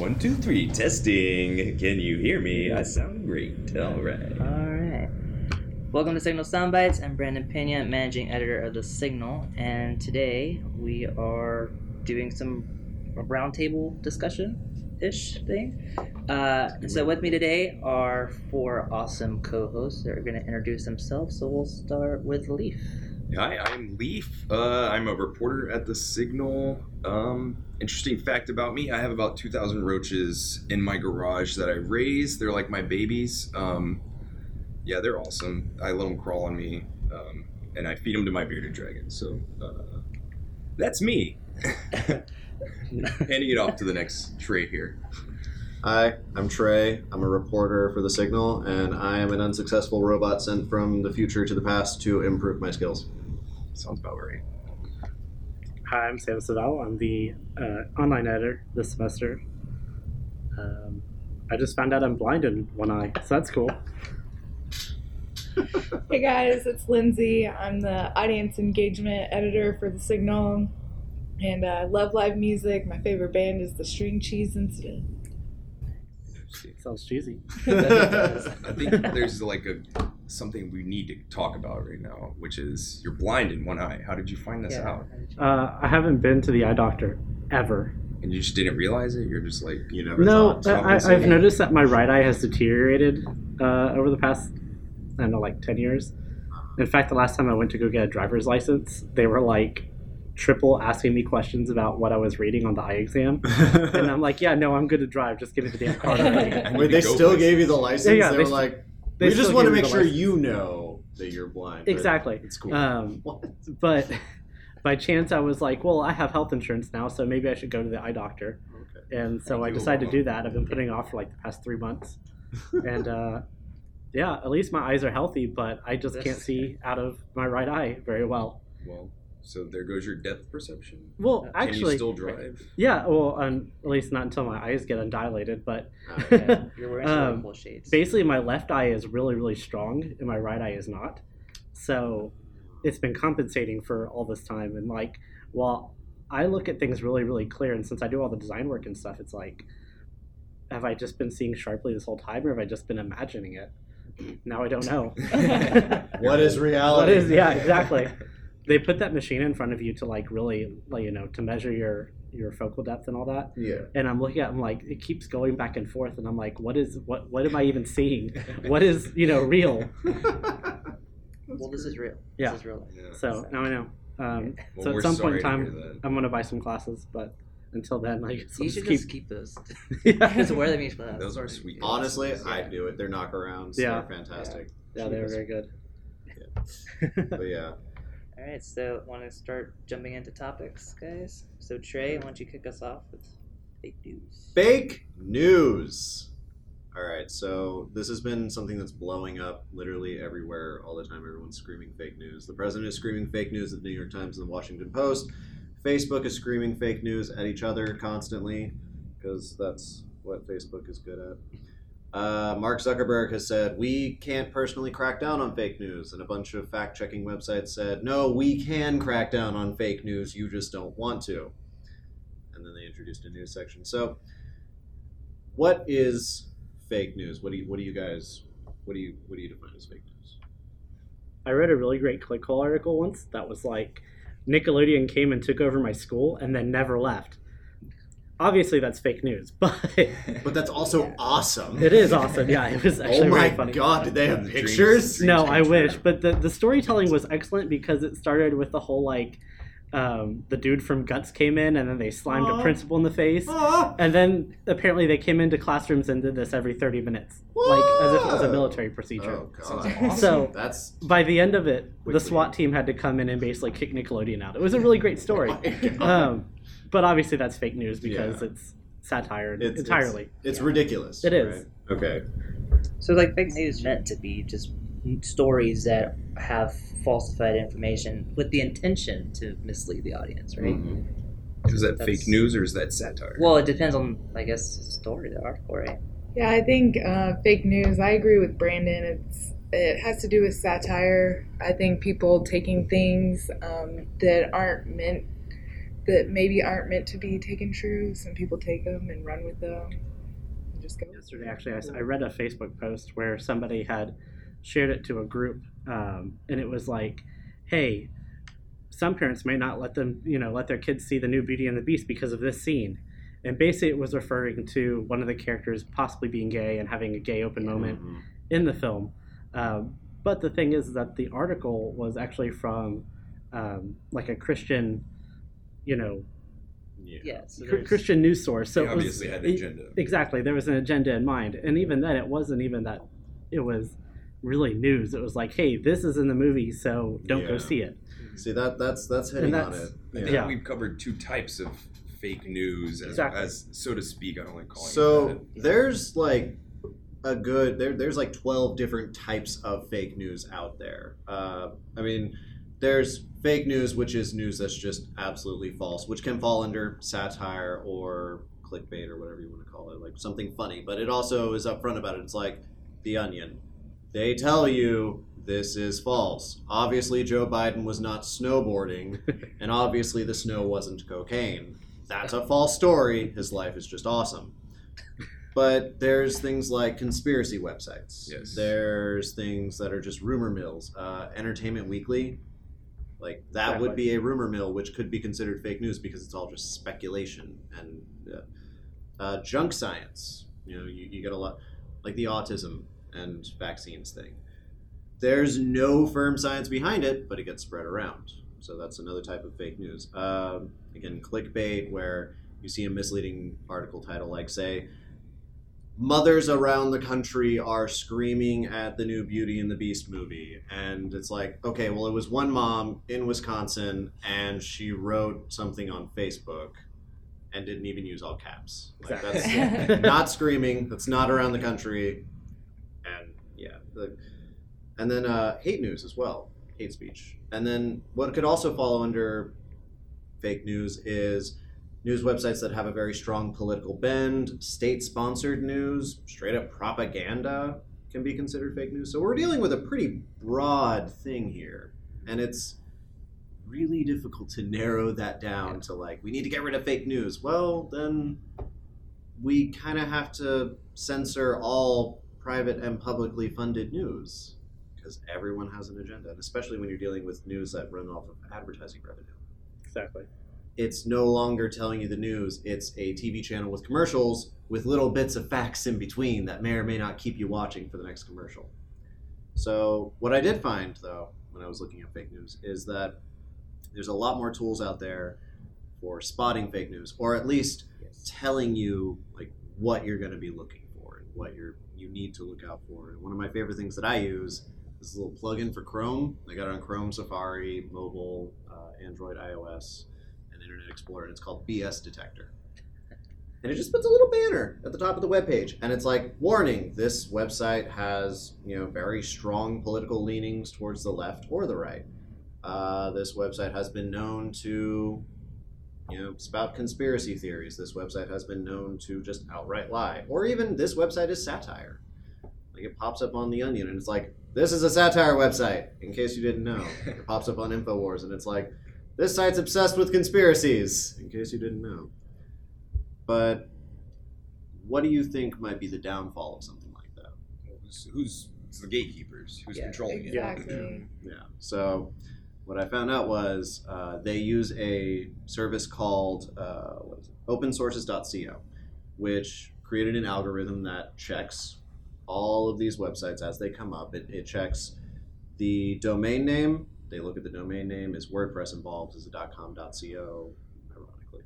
One, two, three, testing. Can you hear me? I sound great. All right. All right. Welcome to Signal Soundbytes. I'm Brandon Peña, managing editor of The Signal, and today we are doing some a roundtable discussion ish thing. Uh, so with me today are four awesome co-hosts that are going to introduce themselves. So we'll start with Leif. Hi, I'm Leif. Uh, I'm a reporter at The Signal. Um, interesting fact about me I have about 2,000 roaches in my garage that I raise. They're like my babies. Um, yeah, they're awesome. I let them crawl on me, um, and I feed them to my bearded dragon. So uh, that's me. Handing it off to the next Trey here. Hi, I'm Trey. I'm a reporter for The Signal, and I am an unsuccessful robot sent from the future to the past to improve my skills. Sounds about right. Hi, I'm Sam Savell. I'm the uh, online editor this semester. Um, I just found out I'm blind in one eye, so that's cool. Hey guys, it's Lindsay. I'm the audience engagement editor for The Signal. And I uh, love live music. My favorite band is the String Cheese Incident. Sounds cheesy. I think there's like a something we need to talk about right now, which is you're blind in one eye. How did you find this out? Uh, I haven't been to the eye doctor ever. And you just didn't realize it? You're just like You never No, thought. I, I've noticed that my right eye has deteriorated uh, over the past, I don't know, like 10 years. In fact, the last time I went to go get a driver's license, they were like triple asking me questions about what I was reading on the eye exam. and I'm like, yeah, no, I'm good to drive. Just give me the damn card. already." I need Wait, they still places. gave you the license? Yeah, yeah, they they were st- like, they we just want to make sure license. you know that you're blind. Exactly. It's cool. Um, but by chance, I was like, well, I have health insurance now, so maybe I should go to the eye doctor. Okay. And so Thank I decided to do that. I've been putting it off for like the past three months. and uh, yeah, at least my eyes are healthy, but I just can't see out of my right eye very well. Well, so there goes your depth perception. Well, Can actually, you still drive? yeah, well, um, at least not until my eyes get undilated. But Uh, Yeah, you're wearing Um, um, shades. basically, my left eye is really, really strong, and my right eye is not. So it's been compensating for all this time. And like, while I look at things really, really clear, and since I do all the design work and stuff, it's like, have I just been seeing sharply this whole time, or have I just been imagining it? Now I don't know. what is reality? What is? Yeah, exactly. They put that machine in front of you to like really, like you know, to measure your your focal depth and all that. Yeah. And I'm looking at, I'm like, it keeps going back and forth, and I'm like, what is what? What am I even seeing? What is you know real? well, this is real. Yeah. This is real. Yeah. So now I know. Um, Well, so at some point in time. I'm gonna buy some classes, but until then, like You should just just keep those. yeah, just wear them each class. Those are sweet. Honestly, glasses. I'd do it. They're knockarounds. Yeah. They're fantastic. yeah, they were very good. Yeah. But yeah. All right, so want to start jumping into topics, guys? So Trey, why don't you kick us off with fake news? Fake news. All right, so this has been something that's blowing up literally everywhere all the time. Everyone's screaming fake news. The president is screaming fake news at the New York Times and the Washington Post. Facebook is screaming fake news at each other constantly because that's what Facebook is good at. Uh, Mark Zuckerberg has said, We can't personally crack down on fake news. And a bunch of fact checking websites said, No, we can crack down on fake news. You just don't want to. And then they introduced a news section. So, what is fake news? What do you, what do you guys, what do you, what do you define as fake news? I read a really great ClickHole article once that was like, Nickelodeon came and took over my school and then never left. Obviously, that's fake news, but But that's also Yeah. awesome. it is awesome. Yeah, it was actually oh my very funny. god, did they have Dreams- pictures? dreams no i true. wish but the, the storytelling was excellent because it started with the whole like um, the dude from guts came in and then they slimed Aw. a principal in the face Ah, and then apparently they came into classrooms and did this every 30 minutes like as if it was a military procedure oh god. awesome. so That's by the end of it the swat team had to come in and basically kick nickelodeon out it was a really great story Oh um, but obviously that's fake news because Yeah. it's satire It's- entirely it's ridiculous. It is. right? Okay. So, like, fake news meant to be just stories that have falsified information with the intention to mislead the audience, right? Mhm. Is that That's- fake news or is that satire? Well, it depends on, I guess, the story, the article, right? Yeah, I think uh, fake news. I agree with Brandon. It's it has to do with satire. I think people taking things um, that aren't meant that maybe aren't meant to be taken true. Some people take them and run with them and just go. Yesterday, actually, I read a Facebook post where somebody had shared it to a group, um, and it was like, "Hey, some parents may not let them, you know, let their kids see the new Beauty and the Beast because of this scene." And basically, it was referring to one of the characters possibly being gay and having a gay open moment Mhm. in the film. Um, but the thing is that the article was actually from um, like a Christian, you know, Yeah. Yeah. So Christian news source. So They it was- obviously had an agenda. Exactly, there was an agenda in mind, and even then, it wasn't even that. It was really news. It was like, hey, this is in the movie, so don't Yeah. go see it. See that that's that's hitting on it. I Yeah. think Yeah. we've covered two types of fake news, as, Exactly. as so to speak. I don't like calling it So that. there's like a good there. There's like twelve different types of fake news out there. Uh, I mean, there's fake news, which is news that's just absolutely false, which can fall under satire or clickbait or whatever you want to call it, like something funny. But it also is upfront about it. It's like The Onion. They tell you this is false. Obviously, Joe Biden was not snowboarding, and obviously, the snow wasn't cocaine. That's a false story. His life is just awesome. But there's things like conspiracy websites. Yes. There's things that are just rumor mills. Uh, Entertainment Weekly, like that would be a rumor mill, which could be considered fake news because it's all just speculation and uh, uh, junk science. You know, you, you get a lot like the autism and vaccines thing. There's no firm science behind it, but it gets spread around. So that's another type of fake news. Um, again, clickbait, where you see a misleading article title like, say, mothers around the country are screaming at the new Beauty and the Beast movie. And it's like, okay, well, it was one mom in Wisconsin, and she wrote something on Facebook and didn't even use all caps. Like, Exactly. that's not screaming. That's not around the country. And yeah, the, and then uh, hate news as well, hate speech. And then what could also fall under fake news is news websites that have a very strong political bend, state-sponsored news, straight up propaganda can be considered fake news. So we're dealing with a pretty broad thing here, and it's really difficult to narrow that down to like we need to get rid of fake news. Well, then we kind of have to censor all private and publicly funded news because everyone has an agenda, and especially when you're dealing with news that run off of advertising revenue. Exactly. It's no longer telling you the news, it's a TV channel with commercials with little bits of facts in between that may or may not keep you watching for the next commercial. So, what I did find though, when I was looking at fake news, is that there's a lot more tools out there for spotting fake news, or at least telling you like what you're going to be looking for and what you're you need to look out for. And one of my favorite things that I use is a little plugin for Chrome. I got it on Chrome, Safari, mobile, uh, Android, iOS, Internet Explorer, and it's called BS Detector. And it just puts a little banner at the top of the webpage, and it's like, warning: this website has you know very strong political leanings towards the left or the right. Uh, this website has been known to you know, spout conspiracy theories. This website has been known to just outright lie. Or even this website is satire. Like it pops up on The Onion and it's like, this is a satire website, in case you didn't know. It pops up on InfoWars and it's like, this site's obsessed with conspiracies, in case you didn't know. But what do you think might be the downfall of something like that? Who's, who's it's the gatekeepers? Who's Yeah, controlling it? Exactly. Yeah. So what I found out was uh, they use a service called uh, what is it? opensources.co, which created an algorithm that checks all of these websites as they come up. It, it checks the domain name. They look at the domain name. Is WordPress involved? Is it .com.co? Ironically.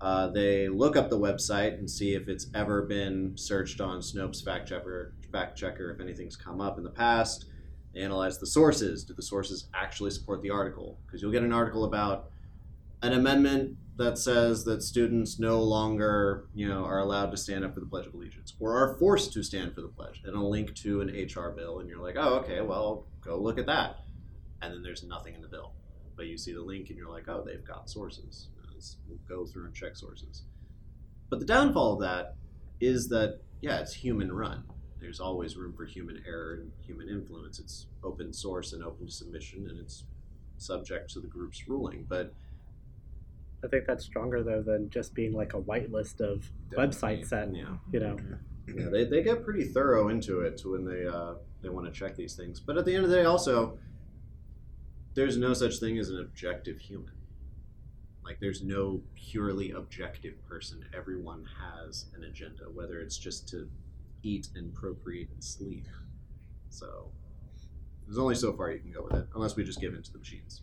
Uh, they look up the website and see if it's ever been searched on Snopes fact checker, fact checker if anything's come up in the past. They analyze the sources. Do the sources actually support the article? Because you'll get an article about an amendment that says that students no longer, you know, are allowed to stand up for the Pledge of Allegiance or are forced to stand for the pledge, and a link to an HR bill, and you're like, oh, okay, well, go look at that, and then there's nothing in the bill, but you see the link, and you're like, oh, they've got sources. Let's we'll go through and check sources. But the downfall of that is that yeah, it's human run there's always room for human error and human influence. It's open source and open to submission, and it's subject to the group's ruling. But I think that's stronger though than just being like a whitelist of websites that Yeah. you know. Yeah, they, they get pretty thorough into it when they uh, they want to check these things. But at the end of the day, also, there's no such thing as an objective human. Like, there's no purely objective person. Everyone has an agenda, whether it's just to eat and procreate and sleep. So, there's only so far you can go with it, unless we just give in to the machines.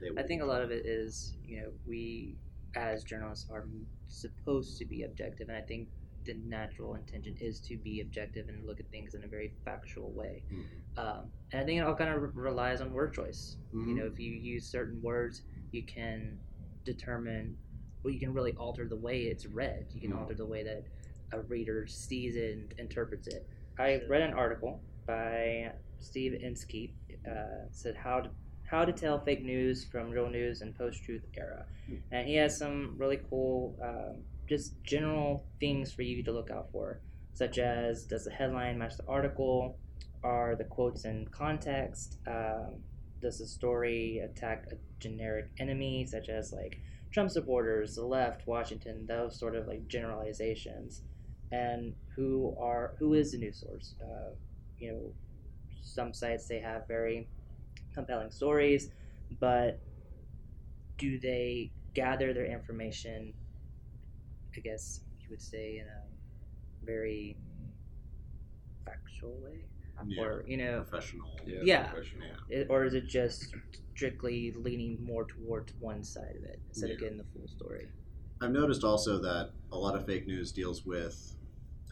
They I think a lot of it is, you know, we as journalists are supposed to be objective, and I think the natural intention is to be objective and look at things in a very factual way. Mhm. Um, and I think it all kind of re- relies on word choice. You Mhm. know, if you use certain words, you can determine, well, you can really alter the way it's read. You can Mhm. alter the way that a reader sees it and interprets it. I read an article by Steve Inskeep. Uh, said how to how to tell fake news from real news in post-truth era, and he has some really cool, um, just general things for you to look out for, such as does the headline match the article, are the quotes in context, um, does the story attack a generic enemy, such as like Trump supporters, the left, Washington, those sort of like generalizations, and who are who is the news source? Uh, you know, some sites they have very compelling stories, but do they gather their information? I guess you would say in a very factual way, Yeah. or you know, professional. Yeah. professional. it, or is it just strictly leaning more towards one side of it instead of getting the full story? I've noticed also that a lot of fake news deals with.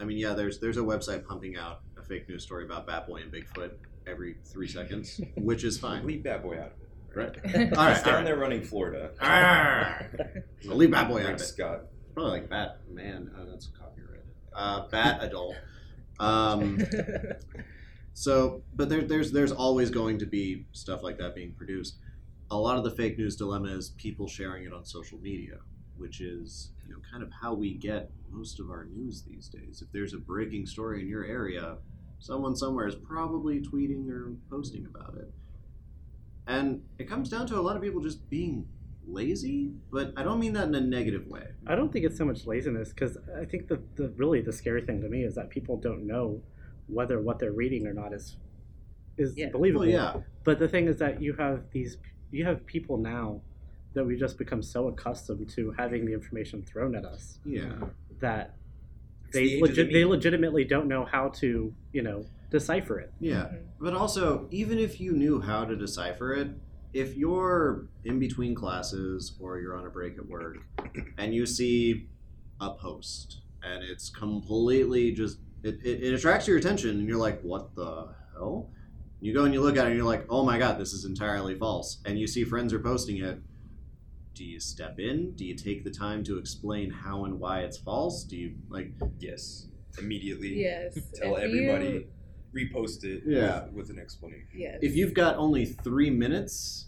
I mean, yeah, there's there's a website pumping out a fake news story about Bat Boy and Bigfoot every three seconds, which is fine. Leave Bat Boy out of it. Right. He's All right, all down right. there running Florida. Arrgh. Well, leave Bat Boy out of it. Scott. Probably like Bat Man. Oh, that's copyrighted. Uh, Bat Adult. Um, so, but there, there's there's always going to be stuff like that being produced. A lot of the fake news dilemma is people sharing it on social media, which is you know kind of how we get most of our news these days. If there's a breaking story in your area, someone somewhere is probably tweeting or posting about it, and it comes down to a lot of people just being lazy. But I don't mean that in a negative way. I don't think it's so much laziness because I think the, the really the scary thing to me is that people don't know whether what they're reading or not is is Yeah. believable. Well, yeah, But the thing is that you have these you have people now that we just become so accustomed to having the information thrown at us yeah. that It's the they the legit, they legitimately don't know how to you know decipher it. Yeah, mm-hmm. but also, even if you knew how to decipher it, if you're in between classes or you're on a break at work and you see a post and it's completely just, it, it, it attracts your attention and you're like, what the hell? You go and you look at it and you're like, oh my god, this is entirely false. And you see friends are posting it. Do you step in? Do you take the time to explain how and why it's false? Do you, like, Yes. Immediately. Yes. Tell If everybody. Repost it. Yeah. With, with an explanation. You, yes. if you've got only three minutes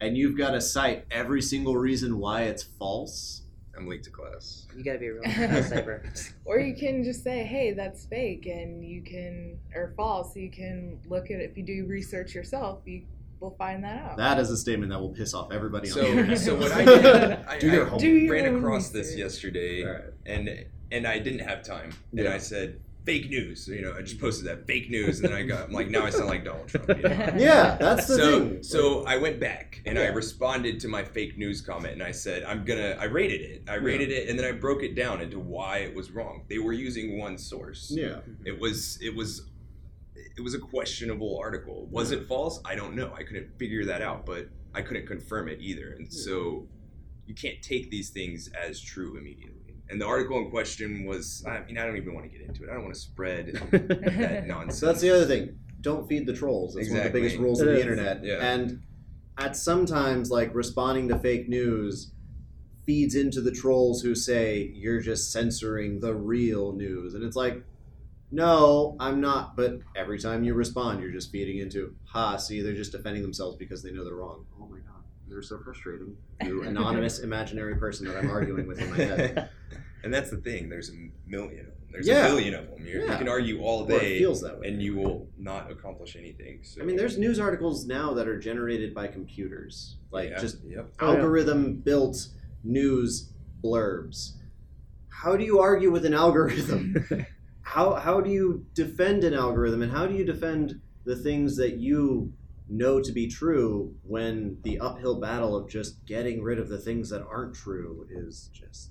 and you've got to cite every single reason why it's false, I'm late to class. You gotta be a real cyber. Or you can just say, hey, that's fake, and you can, or false, you can look at it. If you do research yourself, you will find that out. that is a statement that will piss off everybody on the So, internet. so what I did, I, Do your I homework. Do ran own across this yesterday, Alright. and and I didn't have time, and I said fake news. You know, I just mm-hmm. posted that fake news, and then I got I'm like now I sound like Donald Trump. You know? yeah, that's the so thing. so I went back and I responded to my fake news comment and I said I'm gonna I rated it I rated it and then I broke it down into why it was wrong. They were using one source. yeah, It was it was it was a questionable article. Was it false? I don't know. I couldn't figure that out, but I couldn't confirm it either. And so you can't take these things as true immediately. And the article in question was I mean I don't even want to get into it. I don't want to spread that nonsense. so that's the other thing. Don't feed the trolls. That's one of the biggest rules It of the is. internet. Yeah. And at sometimes, like responding to fake news feeds into the trolls who say you're just censoring the real news, and it's like. No, I'm not. But every time you respond, you're just feeding into, ha, see, they're just defending themselves because they know they're wrong. Oh my god, they're so frustrating. You anonymous imaginary person that I'm arguing with in my head. and that's the thing. There's a million of them. There's Yeah. a billion of them. You're, Yeah. You can argue all Or it day, feels that way. and you will not accomplish anything. So I mean, there's news articles now that are generated by computers, like Yeah, just yep. Oh, algorithm built news blurbs. How do you argue with an algorithm? how how do you defend an algorithm and how do you defend the things that you know to be true when the uphill battle of just getting rid of the things that aren't true is just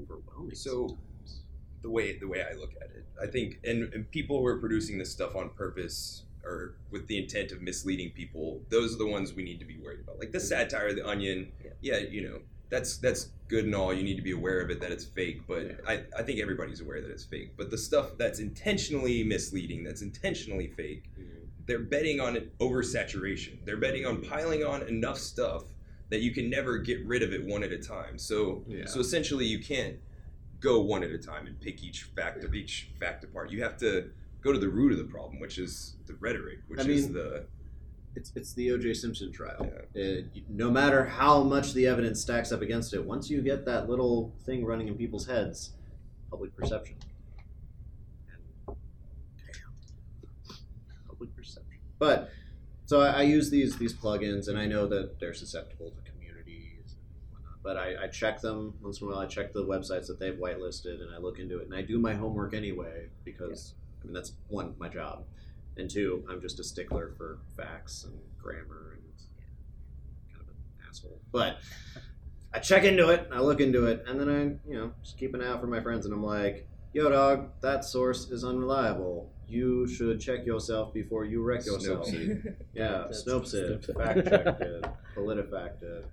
overwhelming. So- sometimes. the way the way I look at it. I think and, and people who are producing this stuff on purpose or with the intent of misleading people, those are the ones we need to be worried about. Like the mm-hmm. satire, the onion, Yeah. yeah, you know, that's that's good and all. You need to be aware of it that it's fake, but Yeah. I, I think everybody's aware that it's fake. But the stuff that's intentionally misleading, that's intentionally fake, mm-hmm. They're betting on it oversaturation. They're betting on piling on enough stuff that you can never get rid of it one at a time. So Yeah. so essentially you can't go one at a time and pick each fact of each fact apart. You have to go to the root of the problem, which is the rhetoric, which I is mean- the It's it's the O.J. Simpson trial. Yeah. It, no matter how much the evidence stacks up against it, once you get that little thing running in people's heads, public perception. And, damn, public perception. But so I, I use these these plugins, and I know that they're susceptible to communities and whatnot. But I, I check them once in a while. I check the websites that they've whitelisted, and I look into it, and I do my homework anyway because I mean that's one my job, and two I'm just a stickler for facts and grammar and kind of an asshole. But I check into it, I look into it, and then I you know just keep an eye out for my friends, and I'm like, yo dog, that source is unreliable. You should check yourself before you wreck yourself. Snopes Yeah, Snopes it, fact checked it, PolitiFact it,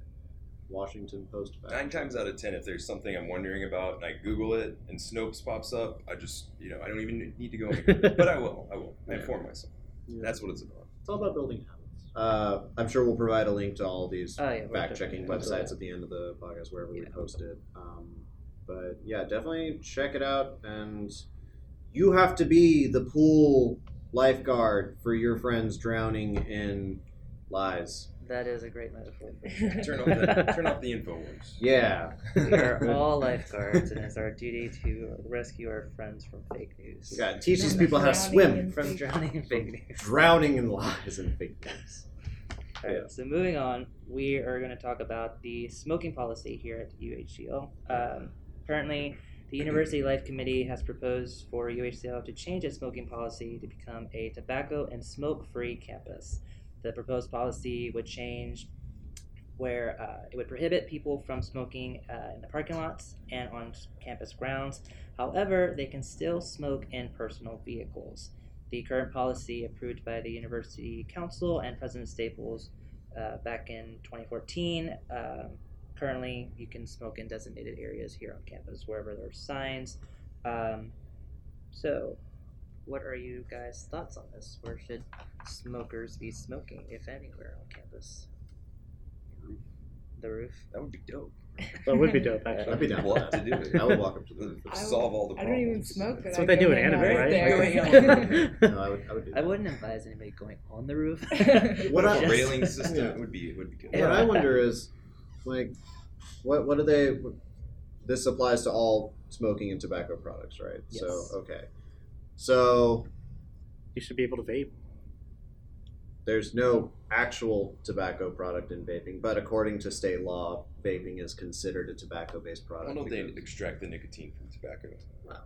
Washington Post fact. nine times out of ten, if there's something I'm wondering about and I Google it and Snopes pops up, I just you know I don't even need to go, but I will, I will, I inform myself. Yeah. That's what it's about. It's all about building habits. Uh, I'm sure we'll provide a link to all these Oh, yeah, fact checking definitely gonna websites at the end of the podcast wherever we post it. Um, but yeah, definitely check it out. And you have to be the pool lifeguard for your friends drowning in lies. That is a great metaphor. Turn off the turn off the infowars. Yeah. we are all lifeguards, and it's our duty to rescue our friends from fake news. You gotta teach these From people how to swim. in- From drowning in fake news. Drowning in lies and fake news. Alright, so moving on, we are going to talk about the smoking policy here at UHCL. Um, currently, the University Life Committee has proposed for UHCL to change its smoking policy to become a tobacco and smoke-free campus. The proposed policy would change where uh, it would prohibit people from smoking uh, in the parking lots and on campus grounds. However, they can still smoke in personal vehicles. The current policy, approved by the University Council and President Staples uh, back in 2014, um, currently you can smoke in designated areas here on campus, wherever there are signs. Um, so, what are you guys' thoughts on this? Where should smokers be smoking, if anywhere, on campus? The roof. That would be dope. That would be dope, actually. I'd be down. Love to do it. I would walk up to the roof. I would- Solve all the problems. I problems. don't even smoke, but That's I what they do in anime, right right? No, I would, I, would do I wouldn't advise anybody going on the roof. What What I- a Just- railing system Yeah. would be It would be good. What I wonder is, like, what what do they? This applies to all smoking and tobacco products, right? Yes. So okay, so You should be able to vape. there's no actual tobacco product in vaping, but according to state law, vaping is considered a tobacco-based Why product. don't they extract the nicotine from tobacco? Wow.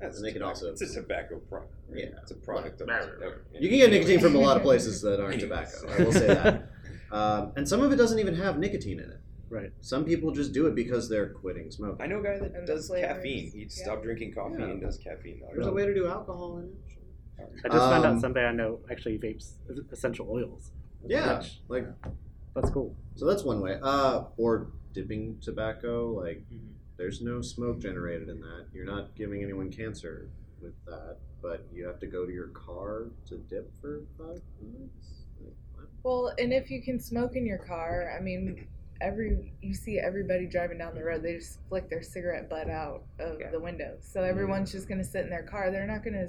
That's And they can also- It's a tobacco product. Right? Yeah. It's a product of. Well, of- You can get nicotine from a lot of places that aren't tobacco. I will say that. Um, and some of it doesn't even have nicotine in it. Right. Some people just do it because they're quitting smoking. I know a guy that And does flavors, caffeine. He yeah. stopped drinking coffee Yeah. and does caffeine now. There's a way to do alcohol in it. I just found Um, out somebody I know actually vapes essential oils. Yeah, Which- like That's cool. so that's one way. Uh, or dipping tobacco. Like Mhm. there's no smoke generated in that. You're not giving anyone cancer with that, but you have to go to your car to dip for five minutes. Like. Well, and if you can smoke in your car, I mean, every you see everybody driving down the road, they just flick their cigarette butt out of Yeah. the window. So everyone's mm. just gonna sit in their car. They're not gonna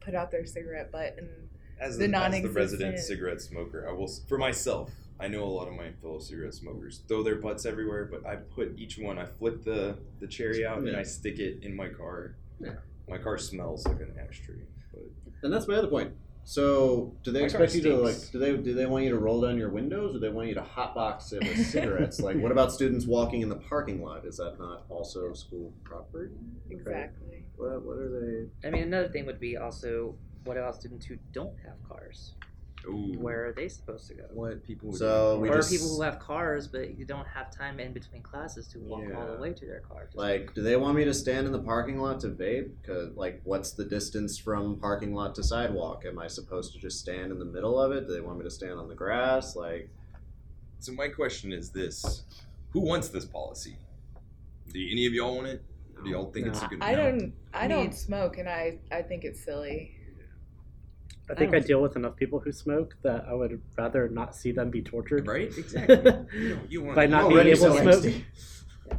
put out their cigarette butt and As the the, as the non-existent- resident cigarette smoker, I will for myself. I know a lot of my fellow cigarette smokers throw their butts everywhere, but I put each one. I flip the the cherry out and I stick it in my car. Yeah. My car smells like an ashtray. But And that's my other point. So, do they My expect you to like? Do they do they want you to roll down your windows, or they want you to hotbox it with cigarettes? like, what about students walking in the parking lot? Is that not also school property? Exactly. What What are they? I mean, another thing would be also what about students who don't have cars? Ooh, Where are they supposed to go? what people would So we or just people who have cars but you don't have time in between classes to walk all the way to their car. Just- like, do they want me to stand in the parking lot to vape? Cause like, what's the distance from parking lot to sidewalk? Am I supposed to just stand in the middle of it? Do they want me to stand on the grass? Like, So my question is this: Who wants this policy? Do any of y'all want it? Or do y'all think it's a good? I no? don't. I, I don't smoke, and I I think it's silly. I think I, don't- deal with enough people who smoke that I would rather not see them be tortured. Right? Exactly. you don't, you want By not being already able to smoke.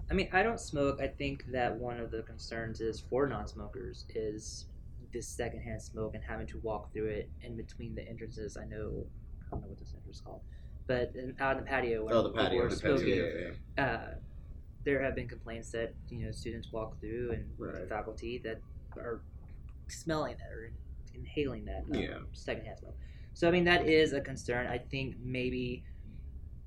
I mean, I don't smoke. I think that one of the concerns is for non-smokers is this secondhand smoke and having to walk through it in between the entrances. I know, I don't know what this entrance is called, but in, out in the patio when Oh, the people patio, are the smoking, patio, yeah, yeah. uh, there have been complaints that you know students walk through and with the Right. faculty that are smelling it or inhaling that um, Yeah. secondhand smoke. So I mean that is a concern. I think maybe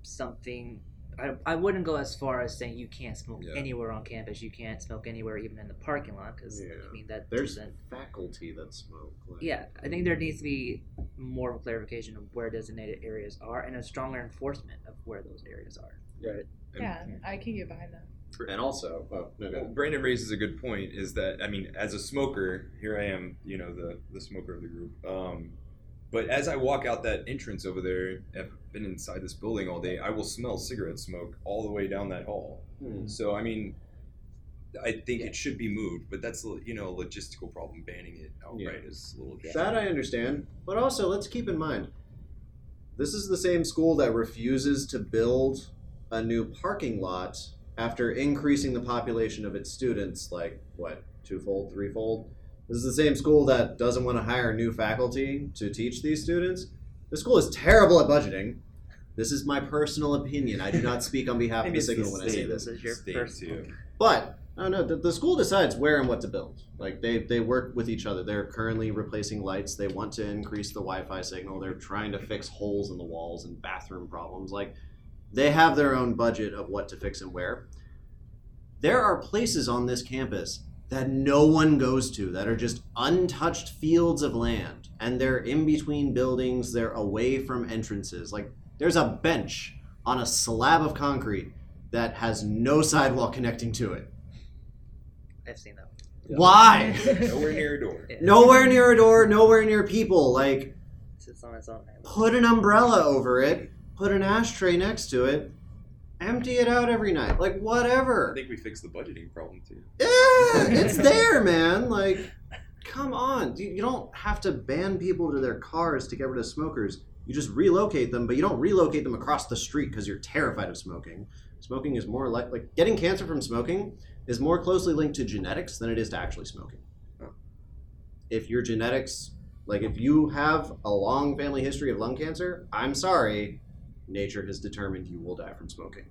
something. I, I wouldn't go as far as saying you can't smoke Yeah. anywhere on campus. You can't smoke anywhere, even in the parking lot, because Yeah. I mean that There's doesn't. faculty that smoke. Like, Yeah, I think there needs to be more of a clarification of where designated areas are and a stronger enforcement of where those areas are. Right. And- Yeah, I can get behind that. And also, oh, no. Brandon raises a good point. Is that I mean, as a smoker, here I am, you know, the the smoker of the group. Um, but as I walk out that entrance over there, I've been inside this building all day. I will smell cigarette smoke all the way down that hall. Hmm. So I mean, I think it should be moved, but that's you know a logistical problem. Banning it outright is a little. That I understand, but also let's keep in mind, this is the same school that refuses to build a new parking lot after increasing the population of its students like what twofold, threefold. This is the same school that doesn't want to hire new faculty to teach these students. The school is terrible at budgeting. This is my personal opinion. I do not speak on behalf of the it's the signal when I say state. this. This is your State, personal. too. But I don't know. The, the school decides where and what to build. Like they they work with each other. They're currently replacing lights. They want to increase the Wi-Fi signal. They're trying to fix holes in the walls and bathroom problems. Like they have their own budget of what to fix and where. There are places on this campus that no one goes to that are just untouched fields of land and they're in between buildings they're away from entrances like there's a bench on a slab of concrete that has no sidewalk connecting to it I've seen them. Yeah. why Nowhere near a door. Yeah. nowhere near a door nowhere near people like It sits on its own. put an umbrella over it put an ashtray next to it empty it out every night like whatever. I think we fixed the budgeting problem too. Yeah, it's there, man. Like, come on. You, you don't have to ban people to their cars to get rid of smokers. You just relocate them, but you don't relocate them across the street because you're terrified of smoking. Smoking is more like like getting cancer from smoking is more closely linked to genetics than it is to actually smoking. Oh. If your genetics, like if you have a long family history of lung cancer, I'm sorry, nature has determined you will die from smoking.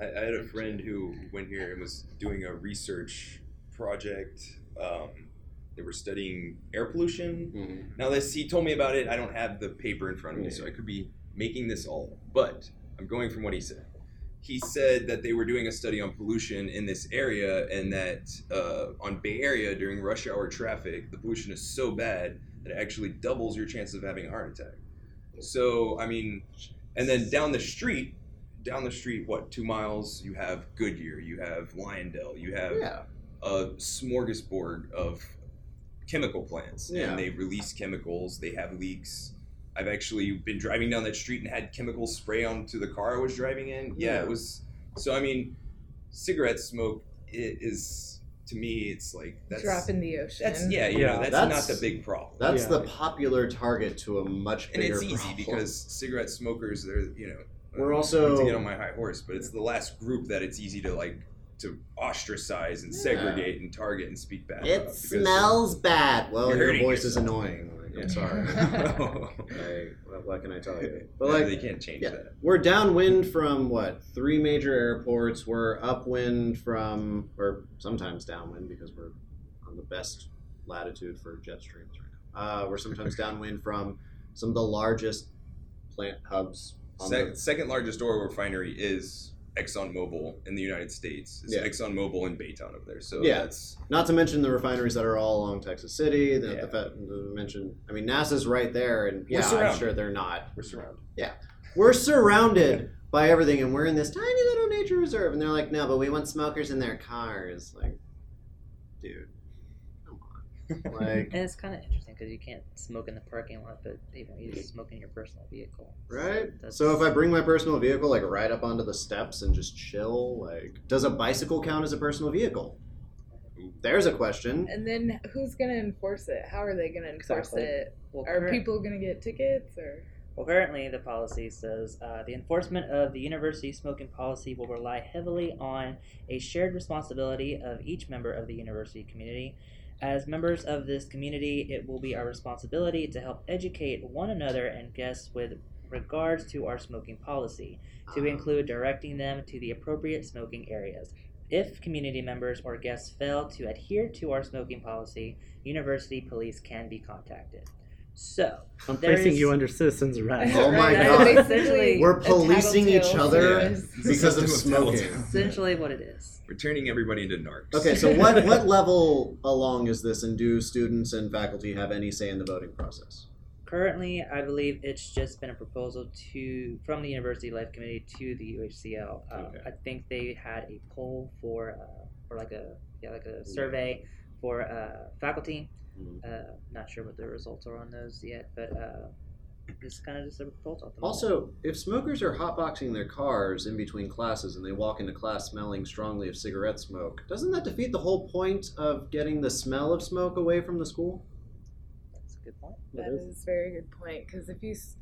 I, I had a friend who went here and was doing a research project. Um, they were studying air pollution. Now, this he told me about it. I don't have the paper in front of me, so I could be making this all. But I'm going from what he said. He said that they were doing a study on pollution in this area, and that uh, on Bay Area during rush hour traffic, the pollution is so bad that it actually doubles your chances of having a heart attack. So, I mean, and then down the street, down the street, what two miles? You have Goodyear, you have Lyondell, you have Yeah. a smorgasbord of chemical plants Yeah. and they release chemicals they have leaks i've actually been driving down that street and had chemicals spray onto the car i was driving in yeah, Yeah. it was so i mean cigarette smoke is to me it's like that's Drop in the ocean. that's yeah you Yeah. know that's, That's- not the big problem That's Yeah. the popular target to a much bigger. and bigger it's easy problem. because cigarette smokers they're you know We're um, also- to get on my high horse but it's the last group that it's easy to like to ostracise and Yeah. segregate and target and speak bad It about smells bad. Well, You're your hurting voice is annoying. Like, I'm sorry. I, what, what can I tell you? But like, they can't change yeah. that. we're downwind from what three major airports. We're upwind from, or sometimes downwind because we're on the best latitude for jet streams right now. Uh, we're sometimes downwind from some of the largest plant hubs. On Sec- the, second largest oil refinery is ExxonMobil in the United States. It's Yeah. ExxonMobil in Baytown up there. So Yeah. that's not to mention the refineries that are all along Texas City. The, Yeah. the, fa- the mention, I mean, NASA's right there, and yeah, I'm sure they're not. we're surrounded. Yeah, we're surrounded by everything, and we're in this tiny little nature reserve. And they're like, no, but we want smokers in their cars. Like, dude, come on. Like, And it's kind of interesting because you can't smoke in the parking lot, but they want you to smoke in your personal vehicle. right? That's- So if I bring my personal vehicle, like, right up onto the steps and just chill, like, does a bicycle count as a personal vehicle? There's a question. And then who's gonna enforce it? How are they gonna enforce Exactly. it? well, Are current- people gonna get tickets or? Well, currently, the policy says uh, the enforcement of the university smoking policy will rely heavily on a shared responsibility of each member of the university community. As members of this community, it will be our responsibility to help educate one another and guests with regards to our smoking policy, to Um, include directing them to the appropriate smoking areas. If community members or guests fail to adhere to our smoking policy, university police can be contacted. So, I'm placing is- you under citizen's arrest. Oh my Right, God. We're policing each other service. because of smoking. essentially what it is. We're turning everybody into narcs. Okay, so what, what level along is this, and do students and faculty have any say in the voting process? Currently, I believe it's just been a proposal to from the University Life Committee to the UHCL. Uh, Okay. I think they had a poll for uh, for like a yeah like a survey for uh, faculty. Mhm. Uh, not sure what the results are on those yet, but uh, it's kind of just a proposal. At the moment. Also, if smokers are hotboxing their cars in between classes and they walk into class smelling strongly of cigarette smoke, doesn't that defeat the whole point of getting the smell of smoke away from the school? that's a good point. That That is- is a very good point because if you s-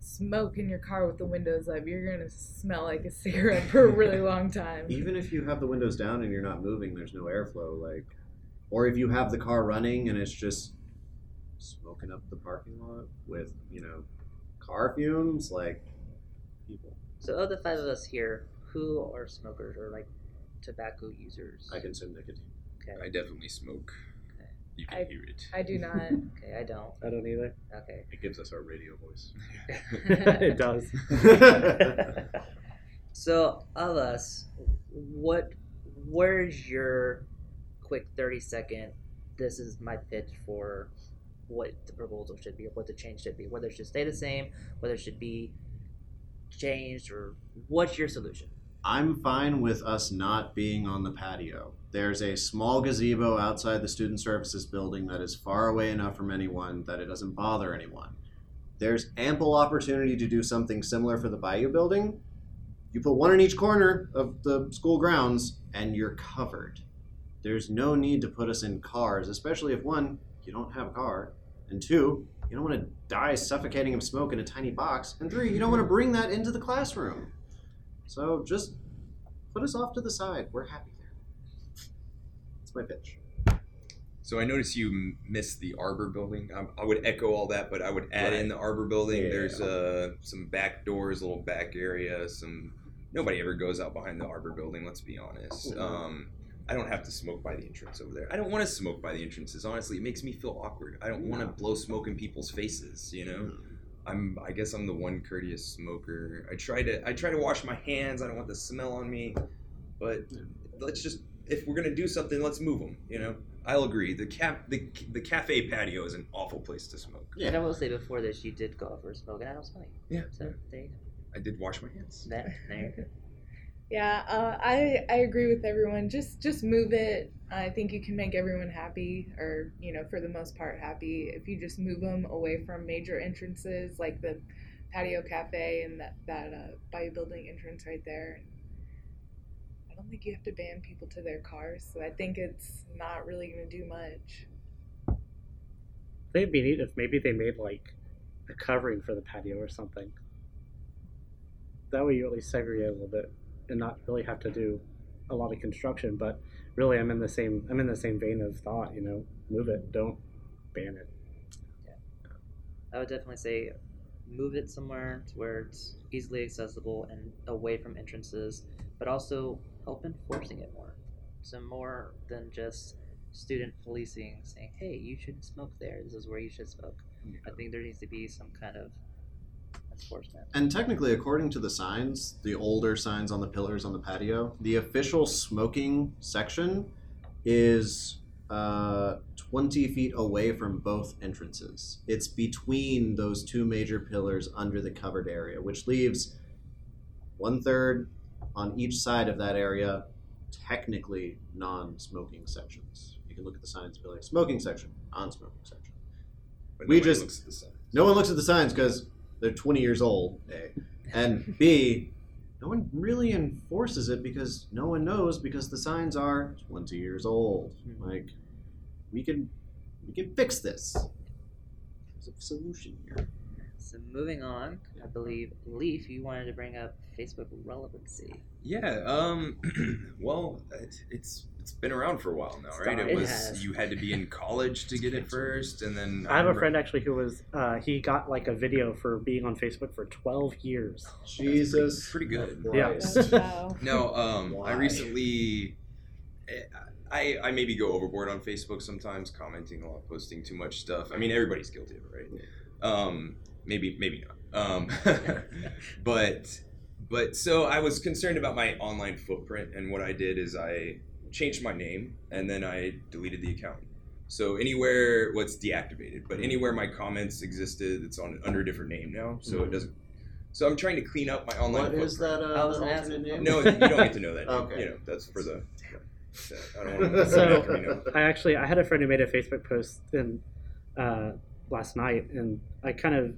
smoke in your car with the windows up, you're gonna smell like a cigarette for a really long time. Even if you have the windows down and you're not moving, there's no airflow. Like, or if you have the car running and it's just smoking up the parking lot with you know car fumes, like people. So, of the five of us here, who are smokers or like tobacco users? I consume nicotine. Okay. I definitely smoke. Okay. You can I- hear it. I do not. Okay, I don't. I don't either. Okay. It gives us our radio voice. it does. So, of us, what, where's your quick thirty second? This is my pitch for what the proposal should be, or what the change should be. Whether it should stay the same, whether it should be changed, or what's your solution? I'm fine with us not being on the patio. There's a small gazebo outside the student services building that is far away enough from anyone that it doesn't bother anyone. There's ample opportunity to do something similar for the Bayou building. You put one in each corner of the school grounds and you're covered. There's no need to put us in cars, especially if one, you don't have a car, and two, you don't want to die suffocating of smoke in a tiny box, and three, you don't want to bring that into the classroom. So just put us off to the side. We're happy there. That's my pitch. So I noticed you missed the Arbor building. Um, I would echo all that, but I would add in the Arbor building. Yeah. There's uh, some back doors, a little back area. Some nobody ever goes out behind the Arbor building. Let's be honest. Um, I don't have to smoke by the entrance over there. I don't want to smoke by the entrances. Honestly, it makes me feel awkward. I don't want to blow smoke in people's faces. You know. Hmm. I'm I guess I'm the one courteous smoker. I try to I try to wash my hands. I don't want the smell on me. But let's just if we're gonna do something, let's move them. You know, I'll agree. The cap the the cafe patio is an awful place to smoke. Yeah. And I will say before this, you did go out for a smoke, and I don't smell you. Yeah. So there you go. I did wash my hands. That, there you go. Yeah, uh, I I agree with everyone. Just just move it. I think you can make everyone happy, or you know, for the most part, happy if you just move them away from major entrances like the patio cafe and that that uh, Bayou Building entrance right there. I don't think you have to ban people to their cars, so I think it's not really going to do much. They'd be neat if maybe they made like a covering for the patio or something. That way you at least segregate a little bit and not really have to do a lot of construction. But really, I'm in the same I'm in the same vein of thought. You know, move it, don't ban it. Yeah, I would definitely say move it somewhere to where it's easily accessible and away from entrances, but also help enforcing it more. So more than just student policing, saying, "Hey, you shouldn't smoke there. This is where you should smoke." I think there needs to be some kind of enforcement. And technically, according to the signs, the older signs on the pillars on the patio, the official smoking section is uh, 20 feet away from both entrances. It's between those two major pillars under the covered area, which leaves one third on each side of that area, technically non smoking sections. You can look at the signs and be like, smoking section, non smoking section. But We just- looks at the signs. No one looks at the signs because they're 20 years old, A. And B, no one really enforces it because no one knows because the signs are 20 years old. Hmm. Like, we can we can fix this. There's a solution here. So moving on, I believe Leif, you wanted to bring up Facebook relevancy. Yeah. Um. well, it, it's it's been around for a while now, right? It It was has. you had to be in college to get it first, and then I have a friend actually who was uh, he got like a video for being on Facebook for 12 years. Jesus. pretty good. Yeah. Christ. wow. No, um, Why? I recently, eh, I I maybe go overboard on Facebook sometimes, commenting a lot, posting too much stuff. I mean, everybody's guilty of it, right? Um, maybe maybe not. Um, but but so I was concerned about my online footprint, and what I did is I changed my name and then I deleted the account. So anywhere what's deactivated, but anywhere my comments existed, it's on under a different name now, so it doesn't. So I'm trying to clean up my online. What is footprint. that? I Uh, was that gonna alternate name? No, you don't get to know that. Okay. You know, that's for the. I don't want So- I actually I had a friend who made a Facebook post in uh, last night, and I kind of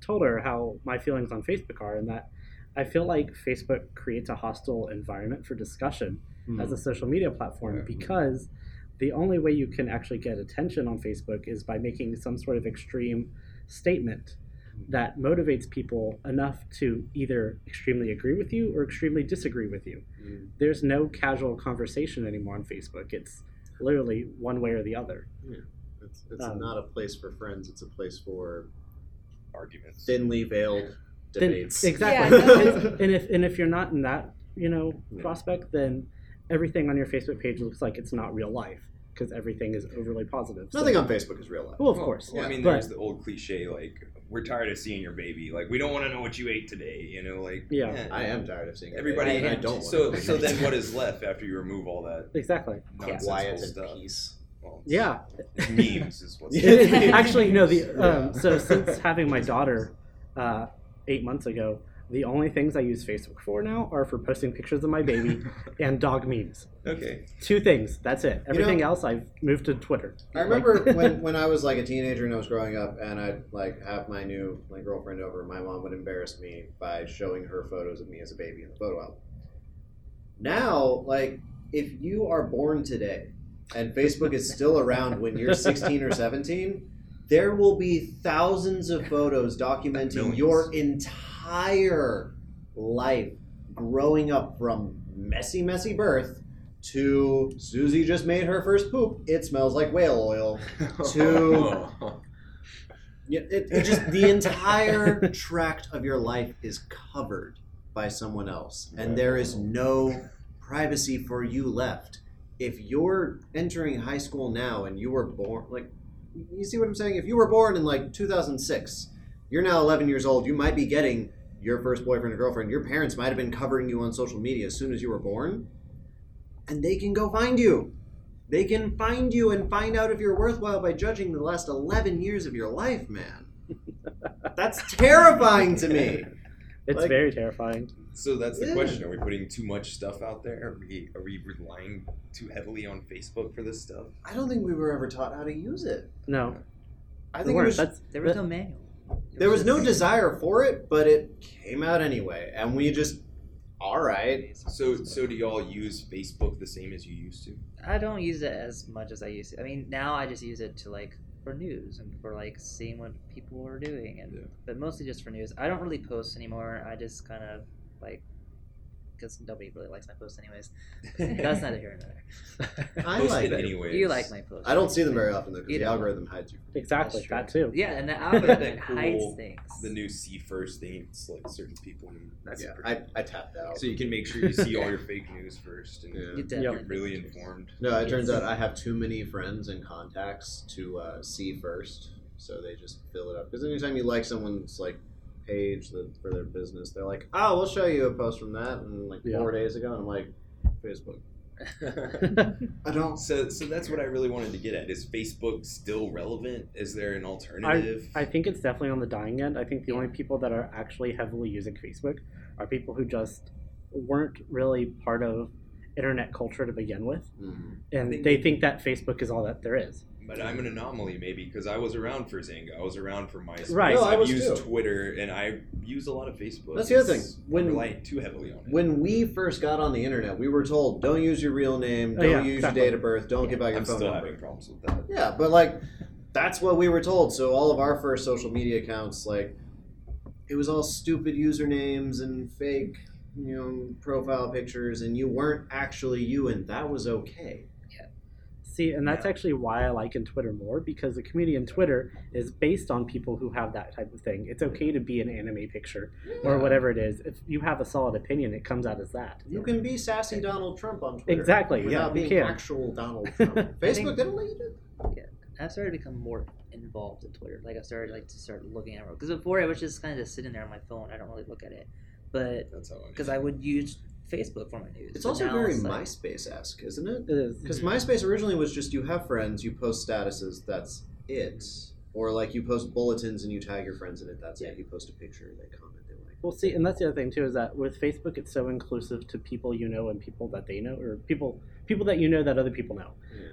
told her how my feelings on Facebook are, and that I feel like Facebook creates a hostile environment for discussion Hmm. as a social media platform Yeah. because the only way you can actually get attention on Facebook is by making some sort of extreme statement that motivates people enough to either extremely agree with you or extremely disagree with you. Mm. There's no casual conversation anymore on Facebook. It's literally one way or the other. It's, it's Um, not a place for friends. It's a place for Arguments. thinly veiled Then- debates. exactly. Yeah, no. and, and if and if you're not in that, you know, Yeah. prospect, then everything on your Facebook page looks like it's not real life because everything is overly positive. So- Nothing on Facebook is real life. Well, of Well, course. Well, I mean, But- there's the old cliche like, "We're tired of seeing your baby." Like, we don't want to know what you ate today. You know, like. Yeah. I am tired of seeing it. Everybody. and I am. don't. So, want so then, what is left after you remove all that Exactly. nonsensical Quiet and stuff? peace. Well, Yeah. memes is what's. Actually, no. The um, Yeah. so since having my daughter uh, eight months ago, the only things I use Facebook for now are for posting pictures of my baby and dog memes. Okay. Two things. That's it. You know- Everything else, I've moved to Twitter. I remember when, when I was like a teenager and I was growing up, and I'd like have my new my girlfriend over. My mom would embarrass me by showing her photos of me as a baby in the photo album. Now, like if you are born today and Facebook is still around when you're 16 or 17, there will be thousands of photos documenting Millions. your entire life growing up from messy, messy birth to Susie just made her first poop. It smells like whale oil. To- Yeah, it, it just the entire tract of your life is covered by someone else, and there is no privacy for you left. If you're entering high school now and you were born, like, you see what I'm saying? If you were born in like 2006, you're now 11 years old. You might be getting your first boyfriend or girlfriend. Your parents might have been covering you on social media as soon as you were born, and they can go find you. They can find you and find out if you're worthwhile by judging the last 11 years of your life, man. That's terrifying to me. It's Like- very terrifying. So that's the Yeah. question: Are we putting too much stuff out there? Are we are we relying too heavily on Facebook for this stuff? I don't think we were ever taught how to use it. No, I think it was, That's There was that- no manual. It there was no desire for it, but it came out anyway, and we just, all right. So so do y'all use Facebook the same as you used to? I don't use it as much as I used to. I mean, now I just use it to like for news and for like seeing what people are doing, and Yeah. but mostly just for news. I don't really post anymore. I just kind of like because nobody really likes my posts anyways. That's neither here nor there. I Post like it it. anyways. You like my posts. I don't see them very often though, because the algorithm hides you. Exactly, that too. Yeah, and the Isn't algorithm that hides cool? things. The new see first thing. It's like certain people. And that's yeah, I, I tapped out. So you can make sure you see all your fake news first and Yeah. You get definitely really informed. No, it turns out I have too many friends and contacts to uh, see first, so they just fill it up. Because anytime you like someone's like page that, for their business, they're like, "Oh, we'll show you a post from that," and like Yeah. four days ago, and I'm like, Facebook. I don't. so, so that's what I really wanted to get at. Is Facebook still relevant? Is there an alternative? I think it's definitely on the dying end. I think the only people that are actually heavily using Facebook are people who just weren't really part of internet culture to begin with, Mhm. and think- they think that Facebook is all that there is. But I'm an anomaly, maybe because I was around for Xanga. I was around for MySpace. Right. No, I I've was used too. Twitter, and I use a lot of Facebook. That's the other thing. When- relying too heavily on it. When we first got on the internet, we were told, "Don't use your real name. Oh, Don't yeah, use exactly. your date of birth. Don't Yeah. give out your I'm phone still number." having problems with that. Yeah, but like that's what we were told. So all of our first social media accounts, like it was all stupid usernames and fake, you know, profile pictures, and you weren't actually you, and that was okay. See, and that's Yeah. actually why I like in Twitter more because the community in Twitter is based on people who have that type of thing. It's okay to be an anime picture or whatever it is. If you have a solid opinion, it comes out as that. You can be sassy Donald Trump on Twitter. Exactly, Without yeah, being you can. actual Donald Trump. Facebook didn't let you do that. I've started to become more involved in Twitter. Like I started like to start looking at it because before I was just kind of just sitting there on my phone. I don't really look at it, but That's I. because I would use Facebook for my news. It's also very it's like- MySpace esque, isn't it? It is. Because. MySpace originally was just you have friends, you post statuses, that's it. Or like you post bulletins and you tag your friends in it, that's it. You post a picture, they comment, they like. Well, see, and that's the other thing too is that with Facebook, it's so inclusive to people you know and people that they know, or people people that you know that other people know.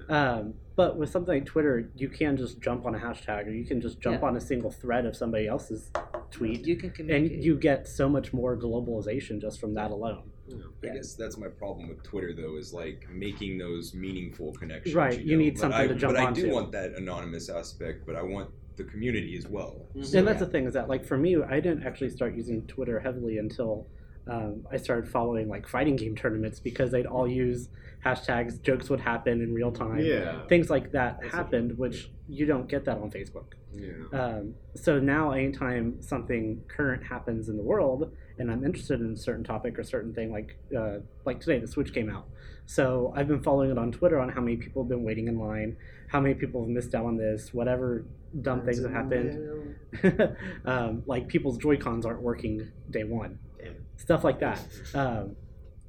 Yeah. Um, but with something like Twitter, you can just jump on a hashtag, or you can just jump Yeah. on a single thread of somebody else's tweet, You can and you get so much more globalization just from that alone. Yeah. I Yeah. guess that's my problem with Twitter, though, is like making those meaningful connections. Right, you know? need But something I, to jump But I do want that anonymous aspect, but I want the community as well. Mhm. and that's the thing is that like for me i didn't actually start using twitter heavily until um, i started following like fighting game tournaments because they'd all use hashtags jokes would happen in real time Yeah. things like that That's happened which you don't get that on facebook Yeah. um, so now anytime something current happens in the world and i'm interested in a certain topic or certain thing like uh, like today the switch came out. So i've been following it on twitter on how many people have been waiting in line how many people have missed out on this whatever dumb things have happened. um, like people's joy cons aren't working day one. Damn. Stuff like that. Um,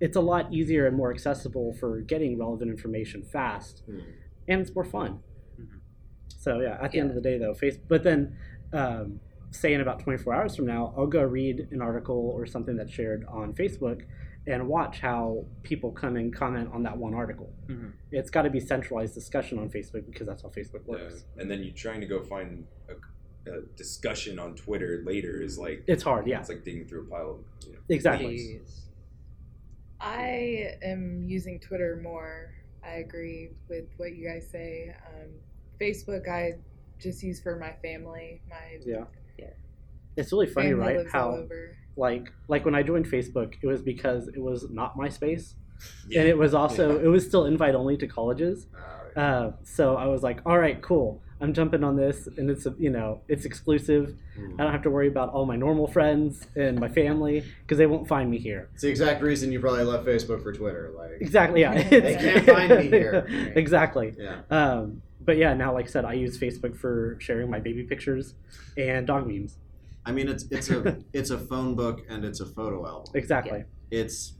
it's a lot easier and more accessible for getting relevant information fast Hmm. and it's more fun. Mhm. so yeah at the end of the day though face but then um, say in about 24 hours from now i'll go read an article or something that's shared on facebook and watch how people come and comment on that one article Mhm. it's got to be centralized discussion on facebook because that's how facebook Yeah. works And then you're trying to go find a, a discussion on Twitter later is like it's hard yeah it's like digging through a pile of you know, exactly Please. I am using Twitter more. I agree with what you guys say. Um, Facebook, I just use for my family. My yeah Yeah. It's really funny family right how like like when i joined facebook it was because it was not myspace Yeah. and it was also Yeah. it was still invite only to colleges Uh, uh, so i was like all right cool i'm jumping on this and it's you know it's exclusive hmm. i don't have to worry about all my normal friends and my family because they won't find me here It's the exact reason you probably left Facebook for Twitter. Like, exactly yeah They can't find me here. exactly yeah. um, but yeah now like i said i use facebook for sharing my baby pictures and dog memes I mean, it's it's a it's a phone book and it's a photo album. exactly It's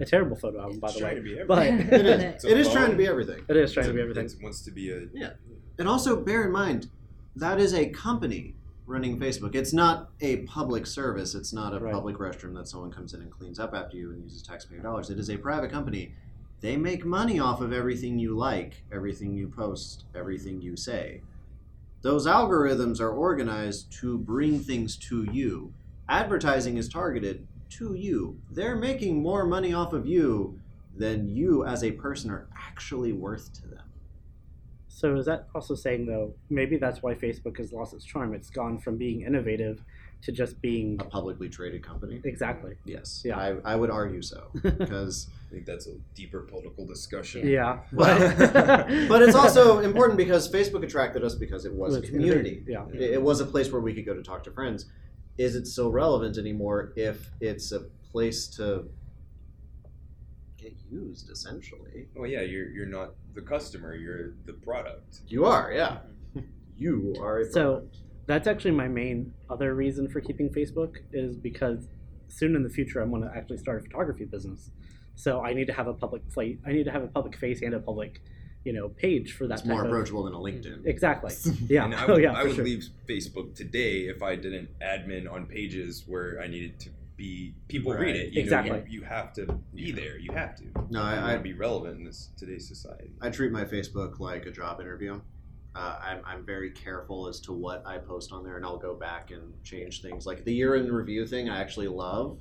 a terrible photo album by the way to be but It's it is trying to be everything. it is trying to be everything It wants to be a yeah. And also bear in mind that is a company running Facebook. It's not a public service. It's not a Right. public restroom that someone comes in and cleans up after you and uses taxpayer dollars. It is a private company. They make money off of everything you like, everything you post, everything you say. Those algorithms are organized to bring things to you. Advertising is targeted to you. They're making more money off of you than you as a person are actually worth to them. So is that also saying though maybe that's why Facebook has lost its charm? It's gone from being innovative to just being A publicly traded company. exactly. Yes. Yeah. I, I would argue so because I think that's a deeper political discussion. Yeah. Well, but it's also important because Facebook attracted us because it was a community. Yeah. It, it was a place where we could go to talk to friends. Is it so relevant anymore if it's a place to get used essentially? Well, yeah, you're you're not the customer. You're the product. You are, yeah. Mm-hmm. You are a So- product. That's actually my main other reason for keeping Facebook is because soon in the future I'm going to actually start a photography business. So I need to have a public plate. I need to have a public face and a public, you know, page for that. It's type more of- approachable than a LinkedIn. Exactly. Yeah. And I oh would, yeah. I would sure. leave Facebook today if I didn't admin on pages where I needed to be. People Right. read it. You Exactly. Know, you, you have to be there. You have to. No, I, want I, to be relevant in this today's society. I treat my Facebook like a job interview. Uh, I'm, I'm very careful as to what I post on there, and I'll go back and change things. Like the year in review thing, I actually love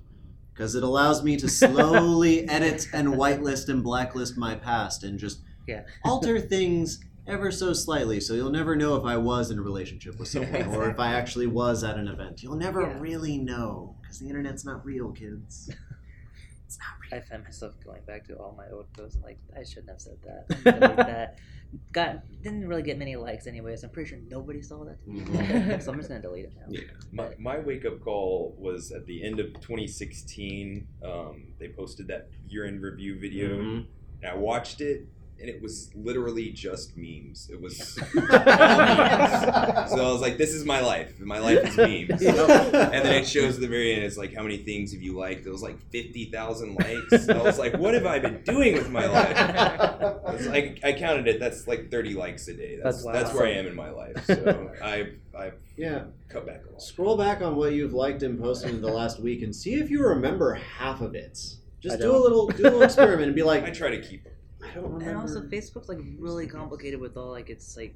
because it allows me to slowly edit and whitelist and blacklist my past and just Yeah. alter things ever so slightly. So you'll never know if I was in a relationship with someone or if I actually was at an event. You'll never Yeah. really know because the internet's not real, kids. It's not real. I find myself going back to all my old posts and like I shouldn't have said that. Delete. Got didn't really get many likes anyways. I'm pretty sure nobody saw that. Mhm. so I'm just gonna delete it now. Yeah. My, my wake up call was at the end of 2016. Um, they posted that year in review video. Mhm. And I watched it, and it was literally just memes. It was. memes. so I was like, "This is my life. My life is memes." And then it shows at the very end, it's like, how many things have you liked? It was like 50,000 likes. And I was like, what have I been doing with my life? It's like, I counted it, that's like 30 likes a day. That's, That's that's, where I am in my life. So I've, I've yeah. cut back a lot. Scroll back on what you've liked and posted in the last week and see if you remember half of it. Just do a little do a little experiment and be like. I try to keep them. I don't remember. And also Facebook's like really complicated with all like its like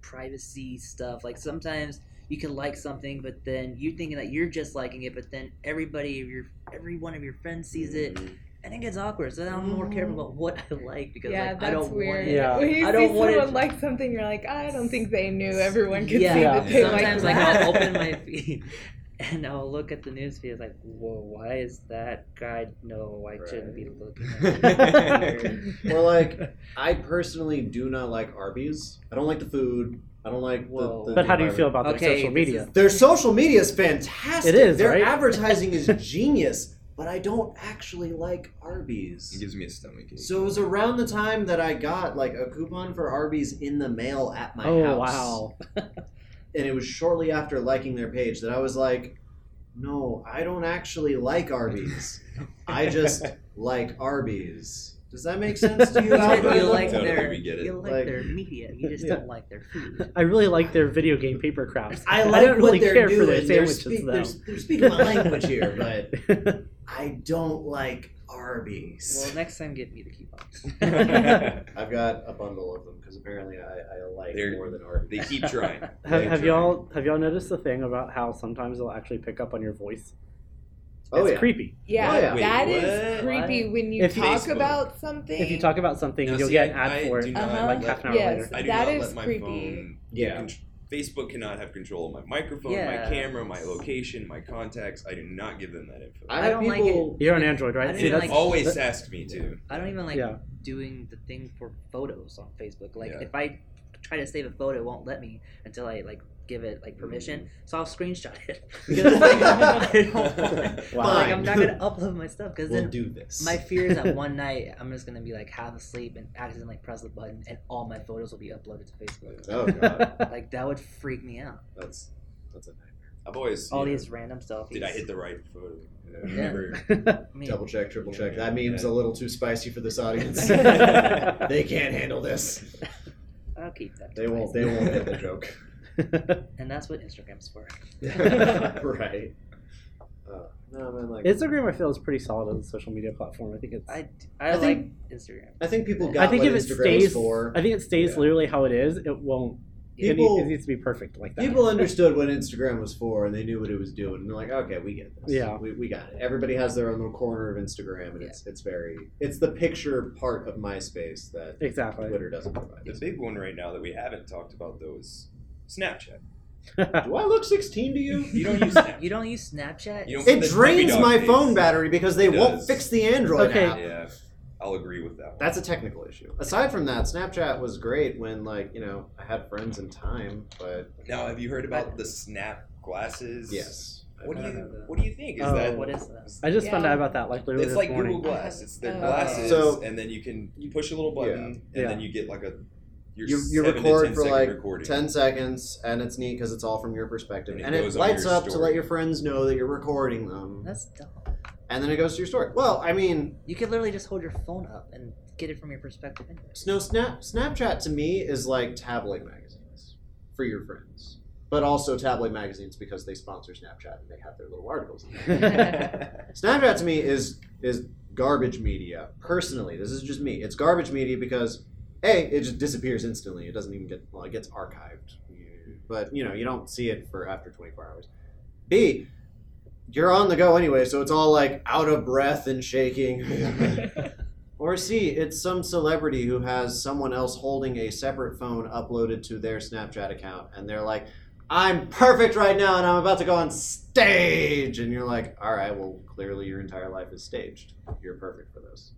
privacy stuff. Like sometimes you can like something, but then you're thinking that you're just liking it, but then everybody of your every one of your friends sees it, and it gets awkward. So then I'm more careful about what I like because yeah, like that's I don't weird. want it. Yeah. When you I see don't want it- someone like something, you're like, I don't think they knew everyone could yeah, see Yeah. that they sometimes like like that. I'll open my feed and I'll look at the news feed. It's like, whoa, why is that guy? No, I shouldn't be looking. At. Or like, I personally do not like Arby's. I don't like the food. I don't like the, Whoa. the But how do you feel environment. about their Okay, social media? is- Their social media is fantastic. It is, Their right? advertising is genius, but I don't actually like Arby's. It gives me a stomach ache. So it was around the time that I got like a coupon for Arby's in the mail at my oh house. wow. and it was shortly after liking their page that I was like, no, I don't actually like Arby's. I just like Arby's. Does that make sense to you? you, Alvin? like Totally, their we get it. you like, Like- their media. You just Yeah. don't like their food. I really like their video game paper crafts. I like don't really care doing. for their they're, sandwiches speak- though. they're, they're speaking my language here, but I don't like Arby's. Well, next time get me the coupons. I've got a bundle of them because apparently I, I like They're- more than Arby's. they keep trying. have, They have try. y'all have y'all noticed the thing about how sometimes they'll actually pick up on your voice? Oh, it's yeah. creepy. Yeah, Oh, yeah. that Wait, is what? creepy when you If talk Facebook. about something. If you talk about something, Now, you'll see, get an ad I for it, not Uh-huh. like half an hour Yes. later. I do That not is let my creepy. phone. Yeah. Con- Facebook cannot have control of my microphone, Yeah. my camera, my location, my contacts. I do not give them that info. I I have don't like people. You're on Android, right? don't See, that's like- always that- asked me to. I don't even like Yeah. doing the thing for photos on Facebook. Like Yeah. if I try to save a photo, it won't let me until I like give it like permission. Mm-hmm. So I'll screenshot it. Because, like, want, wow. like I'm not gonna upload my stuff because We'll then do this. my fear is that one night I'm just gonna be like half asleep and accidentally press the button and all my photos will be uploaded to Facebook. oh god, Like that would freak me out. that's that's a nightmare. I've always All you know, these random selfies. Did I hit the right photo? Yeah. Never. Double check, triple check. That meme's Yeah. a little too spicy for this audience. they can't handle this. I'll keep that. They won't. They won't get the joke. And that's what Instagram's for. right. Uh, no, man. Like Instagram, I feel, is pretty solid as a social media platform. I think it's. I, I, I like think- Instagram. I think people I got I think what if it Instagram stays, was for. I think it stays Yeah. literally how it is. It won't. it, People- needs, it needs to be perfect like that. People understood what Instagram was for, and they knew what it was doing. And they're like, "Okay, we get this. Yeah. we, we got it." Everybody has their own little corner of Instagram, and it's it's very it's the picture part of MySpace that exactly. Twitter doesn't provide. The big one right now that we haven't talked about though is Snapchat. Do I look 16 to you? You don't use Snap. You don't use Snapchat? You don't put It the drains puppy dog my face. phone battery because they It won't does. fix the Android Okay. app. Yeah, I'll agree with that. One. That's a technical issue. Aside from that, Snapchat was great when, like, you know, I had friends in time, but Now, have you heard about the Snap glasses? yes. What do you. What do you think? Is Oh, that What is that? I just found Yeah. out about that like literally It's this like morning. Google Glass. It's their Uh, glasses, So- and then you can you push a little button, and Yeah. then you get like a your You, you seven record for second like recording. 10 seconds, and it's neat because it's all from your perspective. And it And it, lights your up to let your friends know that you're recording them. That's dumb. And then it goes to your story. Well, I mean, You could literally just hold your phone up and get it from your perspective. Anyway. Snow Snap Snapchat to me is like tabloid magazines for your friends, but also tabloid magazines because they sponsor Snapchat and they have their little articles. Snapchat to me is is garbage media. Personally, this is just me. It's garbage media because a it just disappears instantly. It doesn't even get well, it gets archived, but you know you don't see it for after 24 hours. B you're on the go anyway, so it's all like out of breath and shaking. Or C, it's some celebrity who has someone else holding a separate phone uploaded to their Snapchat account, and they're like, I'm perfect right now, and I'm about to go on stage. And you're like, all right, well, clearly your entire life is staged. You're perfect for this.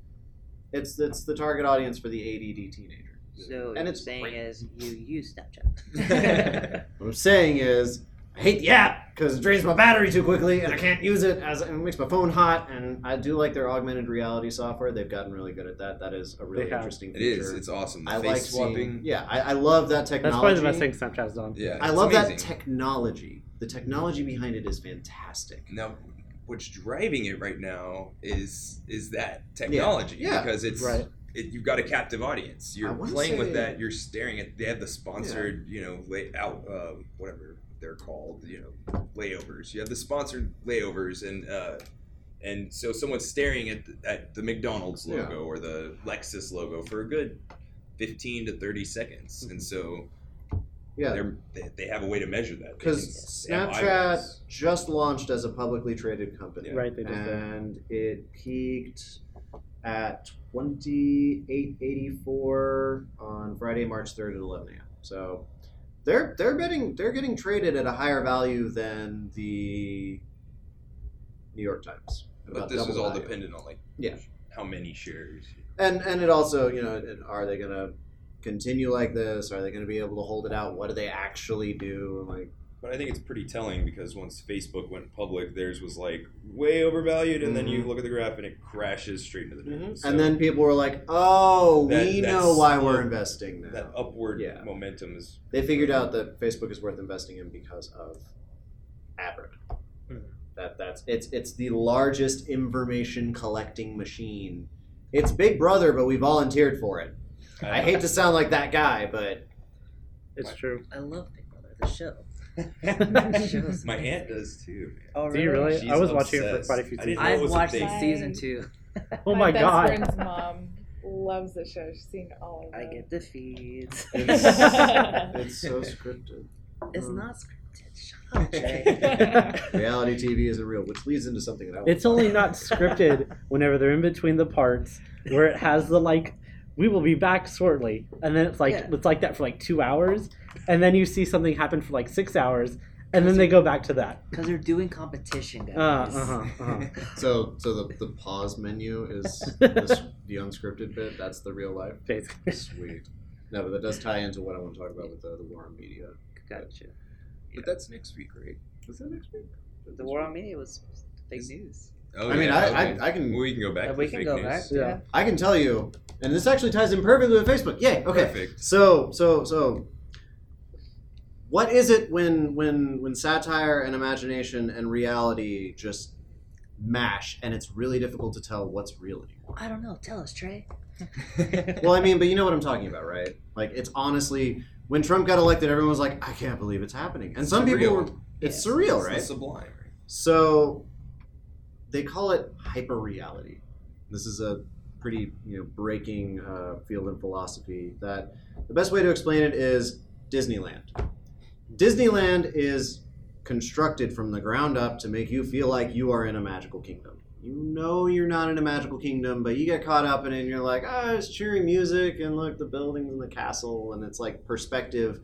It's, it's the target audience for the ADD teenager. So And what it's saying great. is you use Snapchat. What I'm saying is, I hate the app because it drains my battery too quickly, and I can't use it as it makes my phone hot. And I do like their augmented reality software; they've gotten really good at that. That is a really They interesting it feature. is. It's awesome. The I face like swapping. seeing. Yeah, I, I love that technology. That's probably the best thing Snapchat's done. Yeah, I it's love that technology. The technology behind it is fantastic. Now, what's driving it right now is is that technology Yeah. because it's Right. It, you've got a captive audience. You're playing with that. You're staring at. They have the sponsored, you know, lay out uh, whatever they're called, you know, layovers. You have the sponsored layovers, and uh, and so someone's staring at the, at the McDonald's Yeah. logo or the Lexus logo for a good fifteen to thirty seconds, and so Yeah, they're, they they have a way to measure that They because can Snapchat eyeballs. just launched as a publicly traded company. Yeah. Right, they just did. and it peaked at 2884 on Friday, March 3rd at 11 a.m. So they're they're getting they're getting traded at a higher value than the New York Times. at But about this double is all value. dependent on like Yeah. how many shares. And and it also you know it- are they gonna continue like this? Are they gonna be able to hold it out? What do they actually do? Like But I think it's pretty telling because once Facebook went public, theirs was like way overvalued, and then you Mhm. look at the graph and it crashes straight into the dirt. So and then people were like, oh, That- we know why we're investing now. that upward Yeah. momentum is they figured out that Facebook is worth investing in because of Abra. Mhm. That that's it's it's the largest information collecting machine. It's Big Brother, but we volunteered for it. I hate to sound like that guy, but It's true. I love Big Brother, the show. My aunt does too. man. Oh, Do you really? She's I was watching it for quite a few I seasons. I've watched thing. season two. Oh my, best god. friend's mom loves the show. She's seen all of it. I get the feeds. it's so scripted. It's Um, not scripted. Shut up, Jay. Reality TV isn't real, which leads into something that I It's only not scripted whenever they're in between the parts where it has the like we will be back shortly and then it's like Yeah. it's like that for like two hours and then you see something happen for like six hours and then they go back to that Because they're doing competition, uh, guys. uh-huh, uh-huh. So, so the, the pause menu is the, the unscripted bit. That's the real life. Basically. Sweet. No, but that does tie into what I want to talk about with the, the war on media. Gotcha. But that's next week, right? Is that next week? The war on media was fake news. Oh, I mean, yeah, I, okay. I, I can we can go back. Yeah, to we can fake go news. back. Yeah. I can tell you, and this actually ties in perfectly with Facebook. Yeah. Okay. Perfect. So, so, so, what is it when when when satire and imagination and reality just mash, and it's really difficult to tell what's real anymore? I don't know. Tell us, Trey. Well, I mean, but you know what I'm talking about, right? Like, it's honestly when Trump got elected, everyone was like, "I can't believe it's happening," and some people were. It's Yeah. surreal, It's right? Sublime. So they call it hyper reality. This is a pretty you know breaking uh, field in philosophy. That the best way to explain it is Disneyland. Disneyland is constructed from the ground up to make you feel like you are in a magical kingdom. You know you're not in a magical kingdom, but you get caught up in it and you're like, ah, it's cheery music and look, the buildings and the castle, and it's like perspective.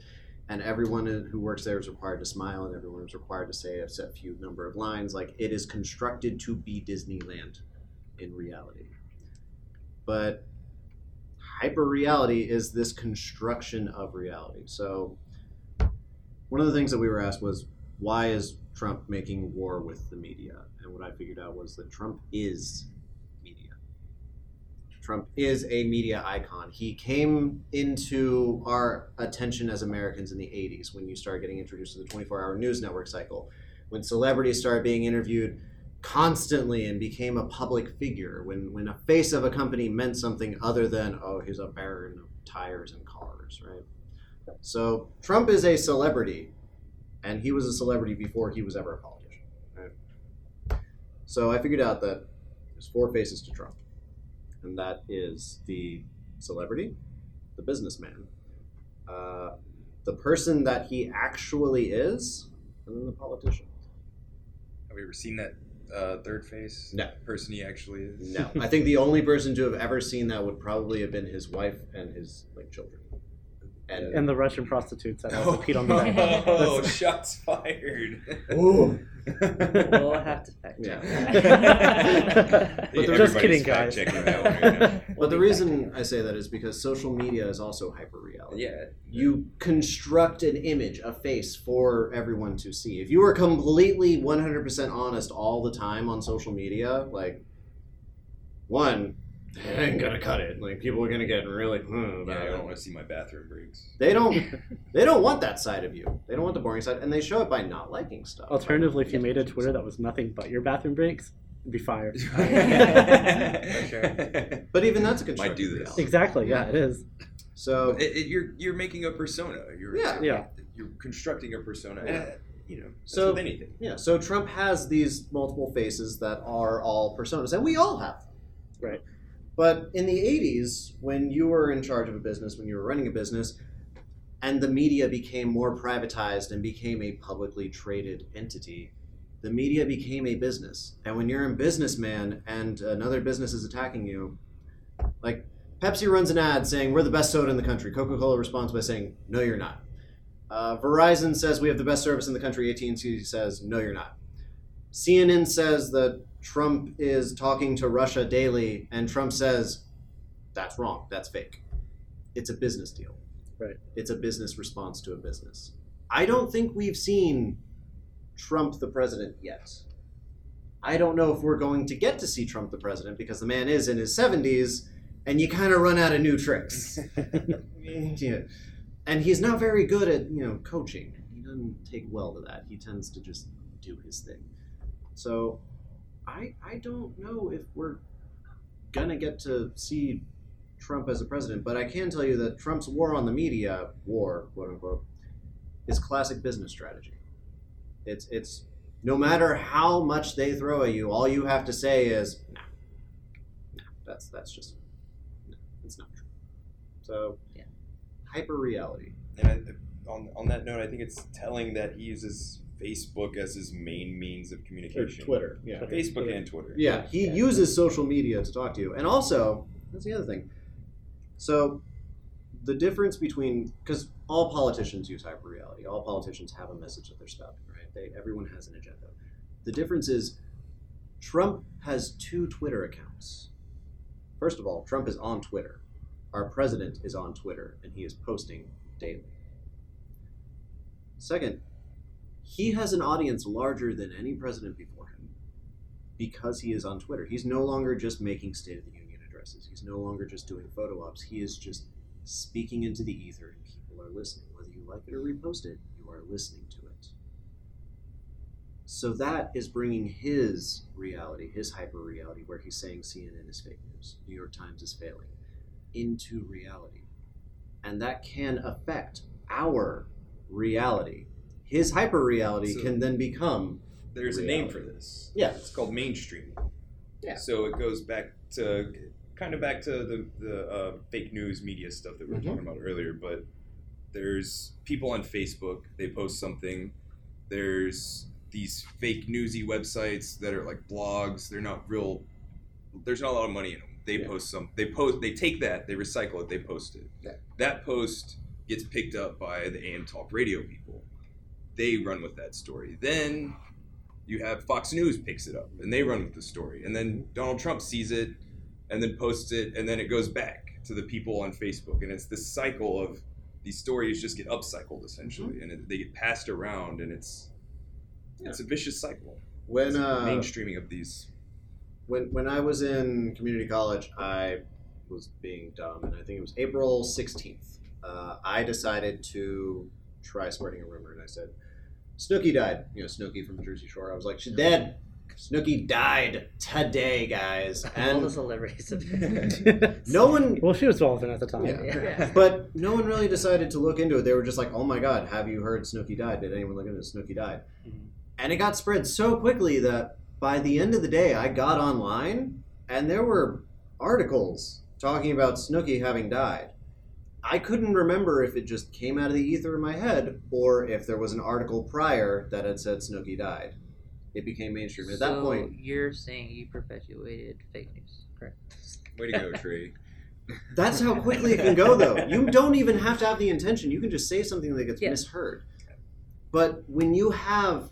And everyone who works there is required to smile, and everyone is required to say a set few number of lines. Like it is constructed to be Disneyland in reality, but hyper reality is this construction of reality. So one of the things that we were asked was why is Trump making war with the media? And what I figured out was that Trump is. Trump is a media icon. He came into our attention as Americans in the 80s when you start getting introduced to the 24 hour news network cycle, when celebrities started being interviewed constantly and became a public figure, when, when a face of a company meant something other than, oh, he's a baron of tires and cars, right? So Trump is a celebrity, and he was a celebrity before he was ever a politician. Right? So I figured out that there's four faces to Trump, and that is the celebrity, the businessman, uh, the person that he actually is, and then the politician. Have you ever seen that uh, third face? No. Person he actually is? No, I think the only person to have ever seen that would probably have been his wife and his like children. And, And the Russian prostitutes that also peed on the bed. Oh, shots fired. Ooh. We'll have to fact check. Yeah. But Everybody's just kidding, guys. checking that one right. But the reason I say that is because social media is also hyper reality. Yeah. You construct an image, a face for everyone to see. If you were completely 100% honest all the time on social media, like, one, they ain't gonna cut it. Like, people are gonna get really, hmm, Yeah, I don't want to see my bathroom breaks. They don't, they don't want that side of you. They don't want the boring side, and they show it by not liking stuff. Alternatively, if you made a Twitter that was nothing but your bathroom breaks, it'd be fired. For sure. But even that's a Might constructed do this. reality. Exactly. Yeah, it is. So It, it, you're you're making a persona. You're Yeah. Yeah. You're constructing a persona. Yeah. And, uh, you know, So- with anything. Yeah, so Trump has these multiple faces that are all personas, and we all have them. Right. But in the 80s, when you were in charge of a business, when you were running a business, and the media became more privatized and became a publicly traded entity, the media became a business. And when you're a businessman and another business is attacking you, like Pepsi runs an ad saying, We're the best soda in the country. Coca Cola responds by saying, No, you're not. Uh, Verizon says we have the best service in the country. AT&T says no, you're not. CNN says that Trump is talking to Russia daily, and Trump says that's wrong. That's fake. It's a business deal. Right. It's a business response to a business. I don't think we've seen Trump the president yet. I don't know if we're going to get to see Trump the president because the man is in his 70s, and you kind of run out of new tricks. yeah. And he's not very good at, you know, coaching. He doesn't take well to that. He tends to just do his thing. So I I don't know if we're gonna get to see Trump as a president, but I can tell you that Trump's war on the media, war, quote unquote, is classic business strategy. It's it's no matter how much they throw at you, all you have to say is, nah, nah, that's that's just no, it's not true. So Yeah. hyper reality. And I, on on that note, I think it's telling that he uses Facebook as his main means of communication. Twitter. Yeah. Facebook and Twitter. Yeah, he Yeah. uses social media to talk to you. And also, that's the other thing. So, the difference between because all politicians use hyperreality, all politicians have a message that they're spouting, right? They everyone has an agenda. The difference is Trump has two Twitter accounts. First of all, Trump is on Twitter. Our president is on Twitter, and he is posting daily. Second, he has an audience larger than any president before him because he is on Twitter. He's no longer just making State of the Union addresses. He's no longer just doing photo ops. He is just speaking into the ether and people are listening. Whether you like it or repost it, you are listening to it. So that is bringing his reality, his hyper reality, where he's saying CNN is fake news, New York Times is failing, into reality. And that can affect our reality. His hyper reality So- can then become There's a name for this. Yeah. It's called mainstream. Yeah. So it goes back to kind of back to the the uh, fake news media stuff that we were Mhm. talking about earlier. But there's people on Facebook. They post something. There's these fake newsy websites that are like blogs. They're not real. There's not a lot of money in them. They Yeah. post some. They post. They take that. They recycle it. They post it. Yeah. That post gets picked up by the AM Talk radio people. They run with that story. Then you have Fox News picks it up and they run with the story. And then Donald Trump sees it and then posts it and then it goes back to the people on Facebook. And it's this cycle of these stories just get upcycled essentially and it, they get passed around and it's it's a vicious cycle. When uh, mainstreaming of these when when I was in community college, I was being dumb, and I think it was April sixteenth. Uh, I decided to try spreading a rumor, and I said, "Snooki died." You know, Snooki from the Jersey Shore. I was like, "She's dead." Snooki died today, guys, And All and the celebrities. have- no one. well, she was relevant at the time. Yeah. Yeah. But no one really decided to look into it. They were just like, "Oh my God, have you heard Snooki died? Did anyone look into Snooki died?" Mhm. And it got spread so quickly that by the end of the day, I got online and there were articles talking about Snooki having died. I couldn't remember if it just came out of the ether in my head or if there was an article prior that had said Snooki died. It became mainstream. At that point, you're saying you perpetuated fake news, correct? way to go, Trey. that's how quickly it can go, though. You don't even have to have the intention. You can just say something that gets Yeah. misheard. But when you have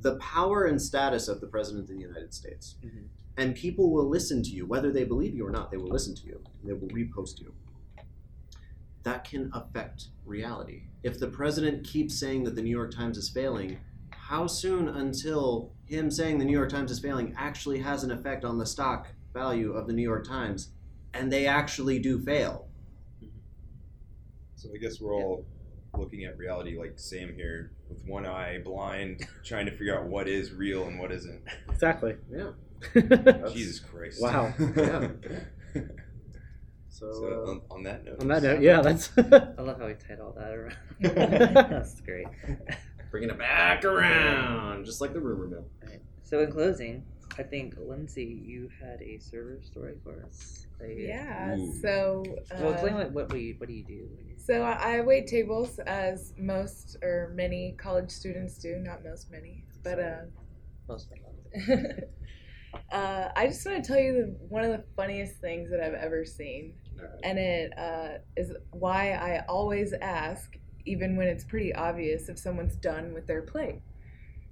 the power and status of the President of the United States, Mhm. and people will listen to you, whether they believe you or not, they will listen to you. They will repost you. That can affect reality. If the president keeps saying that the New York Times is failing, how soon until him saying the New York Times is failing actually has an effect on the stock value of the New York Times and they actually do fail? So I guess we're all looking at reality like Sam here, with one eye, blind, trying to figure out what is real and what isn't. Exactly. Yeah. Jesus Christ! Wow. Yeah. So, So uh, on, on that note, On that note, yeah, that's. I love how we tied all that around. That's great. bringing it back around, just like the rumor mill. Right. So in closing, I think Lindsay, you had a server story for us. A- Yeah. Ooh. So. Uh, Well, explain what what, we, what do you do? So I I wait tables as most or many college students do. Not most, many, but uh, Most of uh, I just want to tell you the, one of the funniest things that I've ever seen, and it uh, is why I always ask, even when it's pretty obvious, if someone's done with their plate.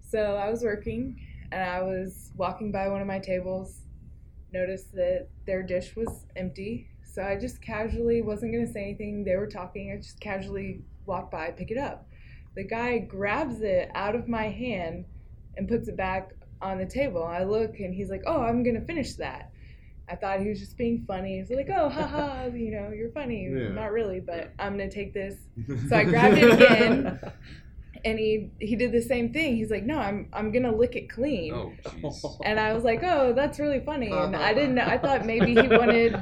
So I was working, and I was walking by one of my tables, noticed that their dish was empty. So I just casually wasn't gonna say anything. They were talking. I just casually walked by, pick it up. The guy grabs it out of my hand and puts it back on the table. I look and he's like, "Oh, I'm gonna finish that." I thought he was just being funny. He's like, "Oh, haha, you know, you're funny." Yeah. Not really, but I'm gonna take this. So I grabbed it again, and he he did the same thing. He's like, "No, I'm I'm gonna lick it clean." oh jeez. And I was like, "Oh, that's really funny." And I didn't. I thought maybe he wanted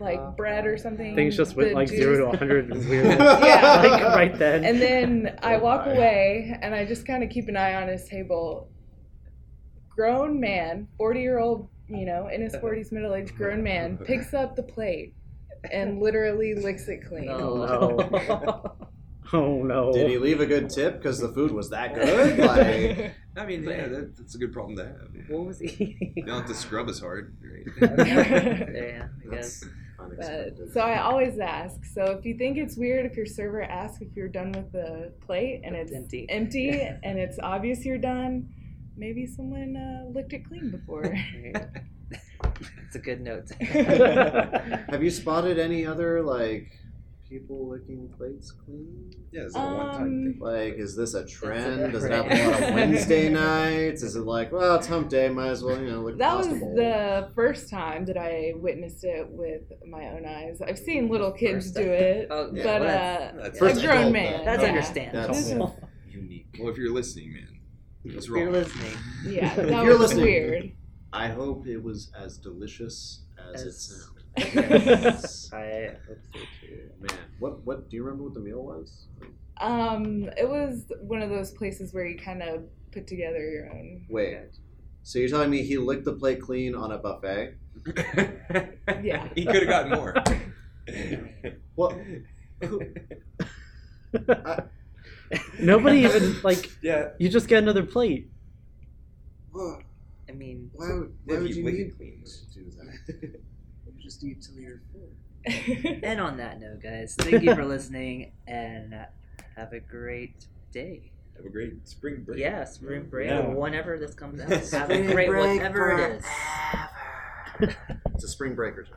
like bread or something. Things just went like juice. zero to 100 and weird. Yeah. like right then. And then I Oh walk my. away, and I just kind of keep an eye on his table. Grown man, forty year old, you know, in his forties, middle aged grown man, picks up the plate and literally licks it clean. No. Oh, oh no. Did he leave a good tip because the food was that good? Like, I mean, yeah, that, that's a good problem to have. what was he eating? You don't have to scrub as hard, right? yeah, I guess. But, so I always ask. So if you think it's weird if your server asks if you're done with the plate and it's Empty. empty and it's obvious you're done, maybe someone uh, licked it clean before. It's a good note. Have you spotted any other like people licking plates clean? Yeah, it's a one-time Um, thing. Like, is this a trend? Does it happen a lot of Wednesday nights? Is it like, well, it's hump day, might as well, you know, lick That was pasta bowl? the first time that I witnessed it with my own eyes. I've seen little kids First do time. it, Oh, Yeah, but well, uh, that's- That's First a grown adult, man. That's yeah. understandable. That's- Unique. Well, if you're listening, man, it's If you're listening. Yeah, that you're was listening- weird. I hope it was as delicious as, it As- sounded. Yes, I hope so too. Man, what what do you remember what the meal was? Um, it was one of those places where you kind of put together your own. Wait, so you're telling me he licked the plate clean on a buffet? Yeah. he could have gotten more. What? Nobody even like. yeah. You just get another plate. What? I mean, Why would, why If would you you need it clean. to do that? you Just eat till you're full. And on that note, guys, thank you for listening and have a great day. Have a great spring break. Yeah, spring break, Yeah. whenever this comes out. Have a Spring great break whatever it is. It's a spring breaker time.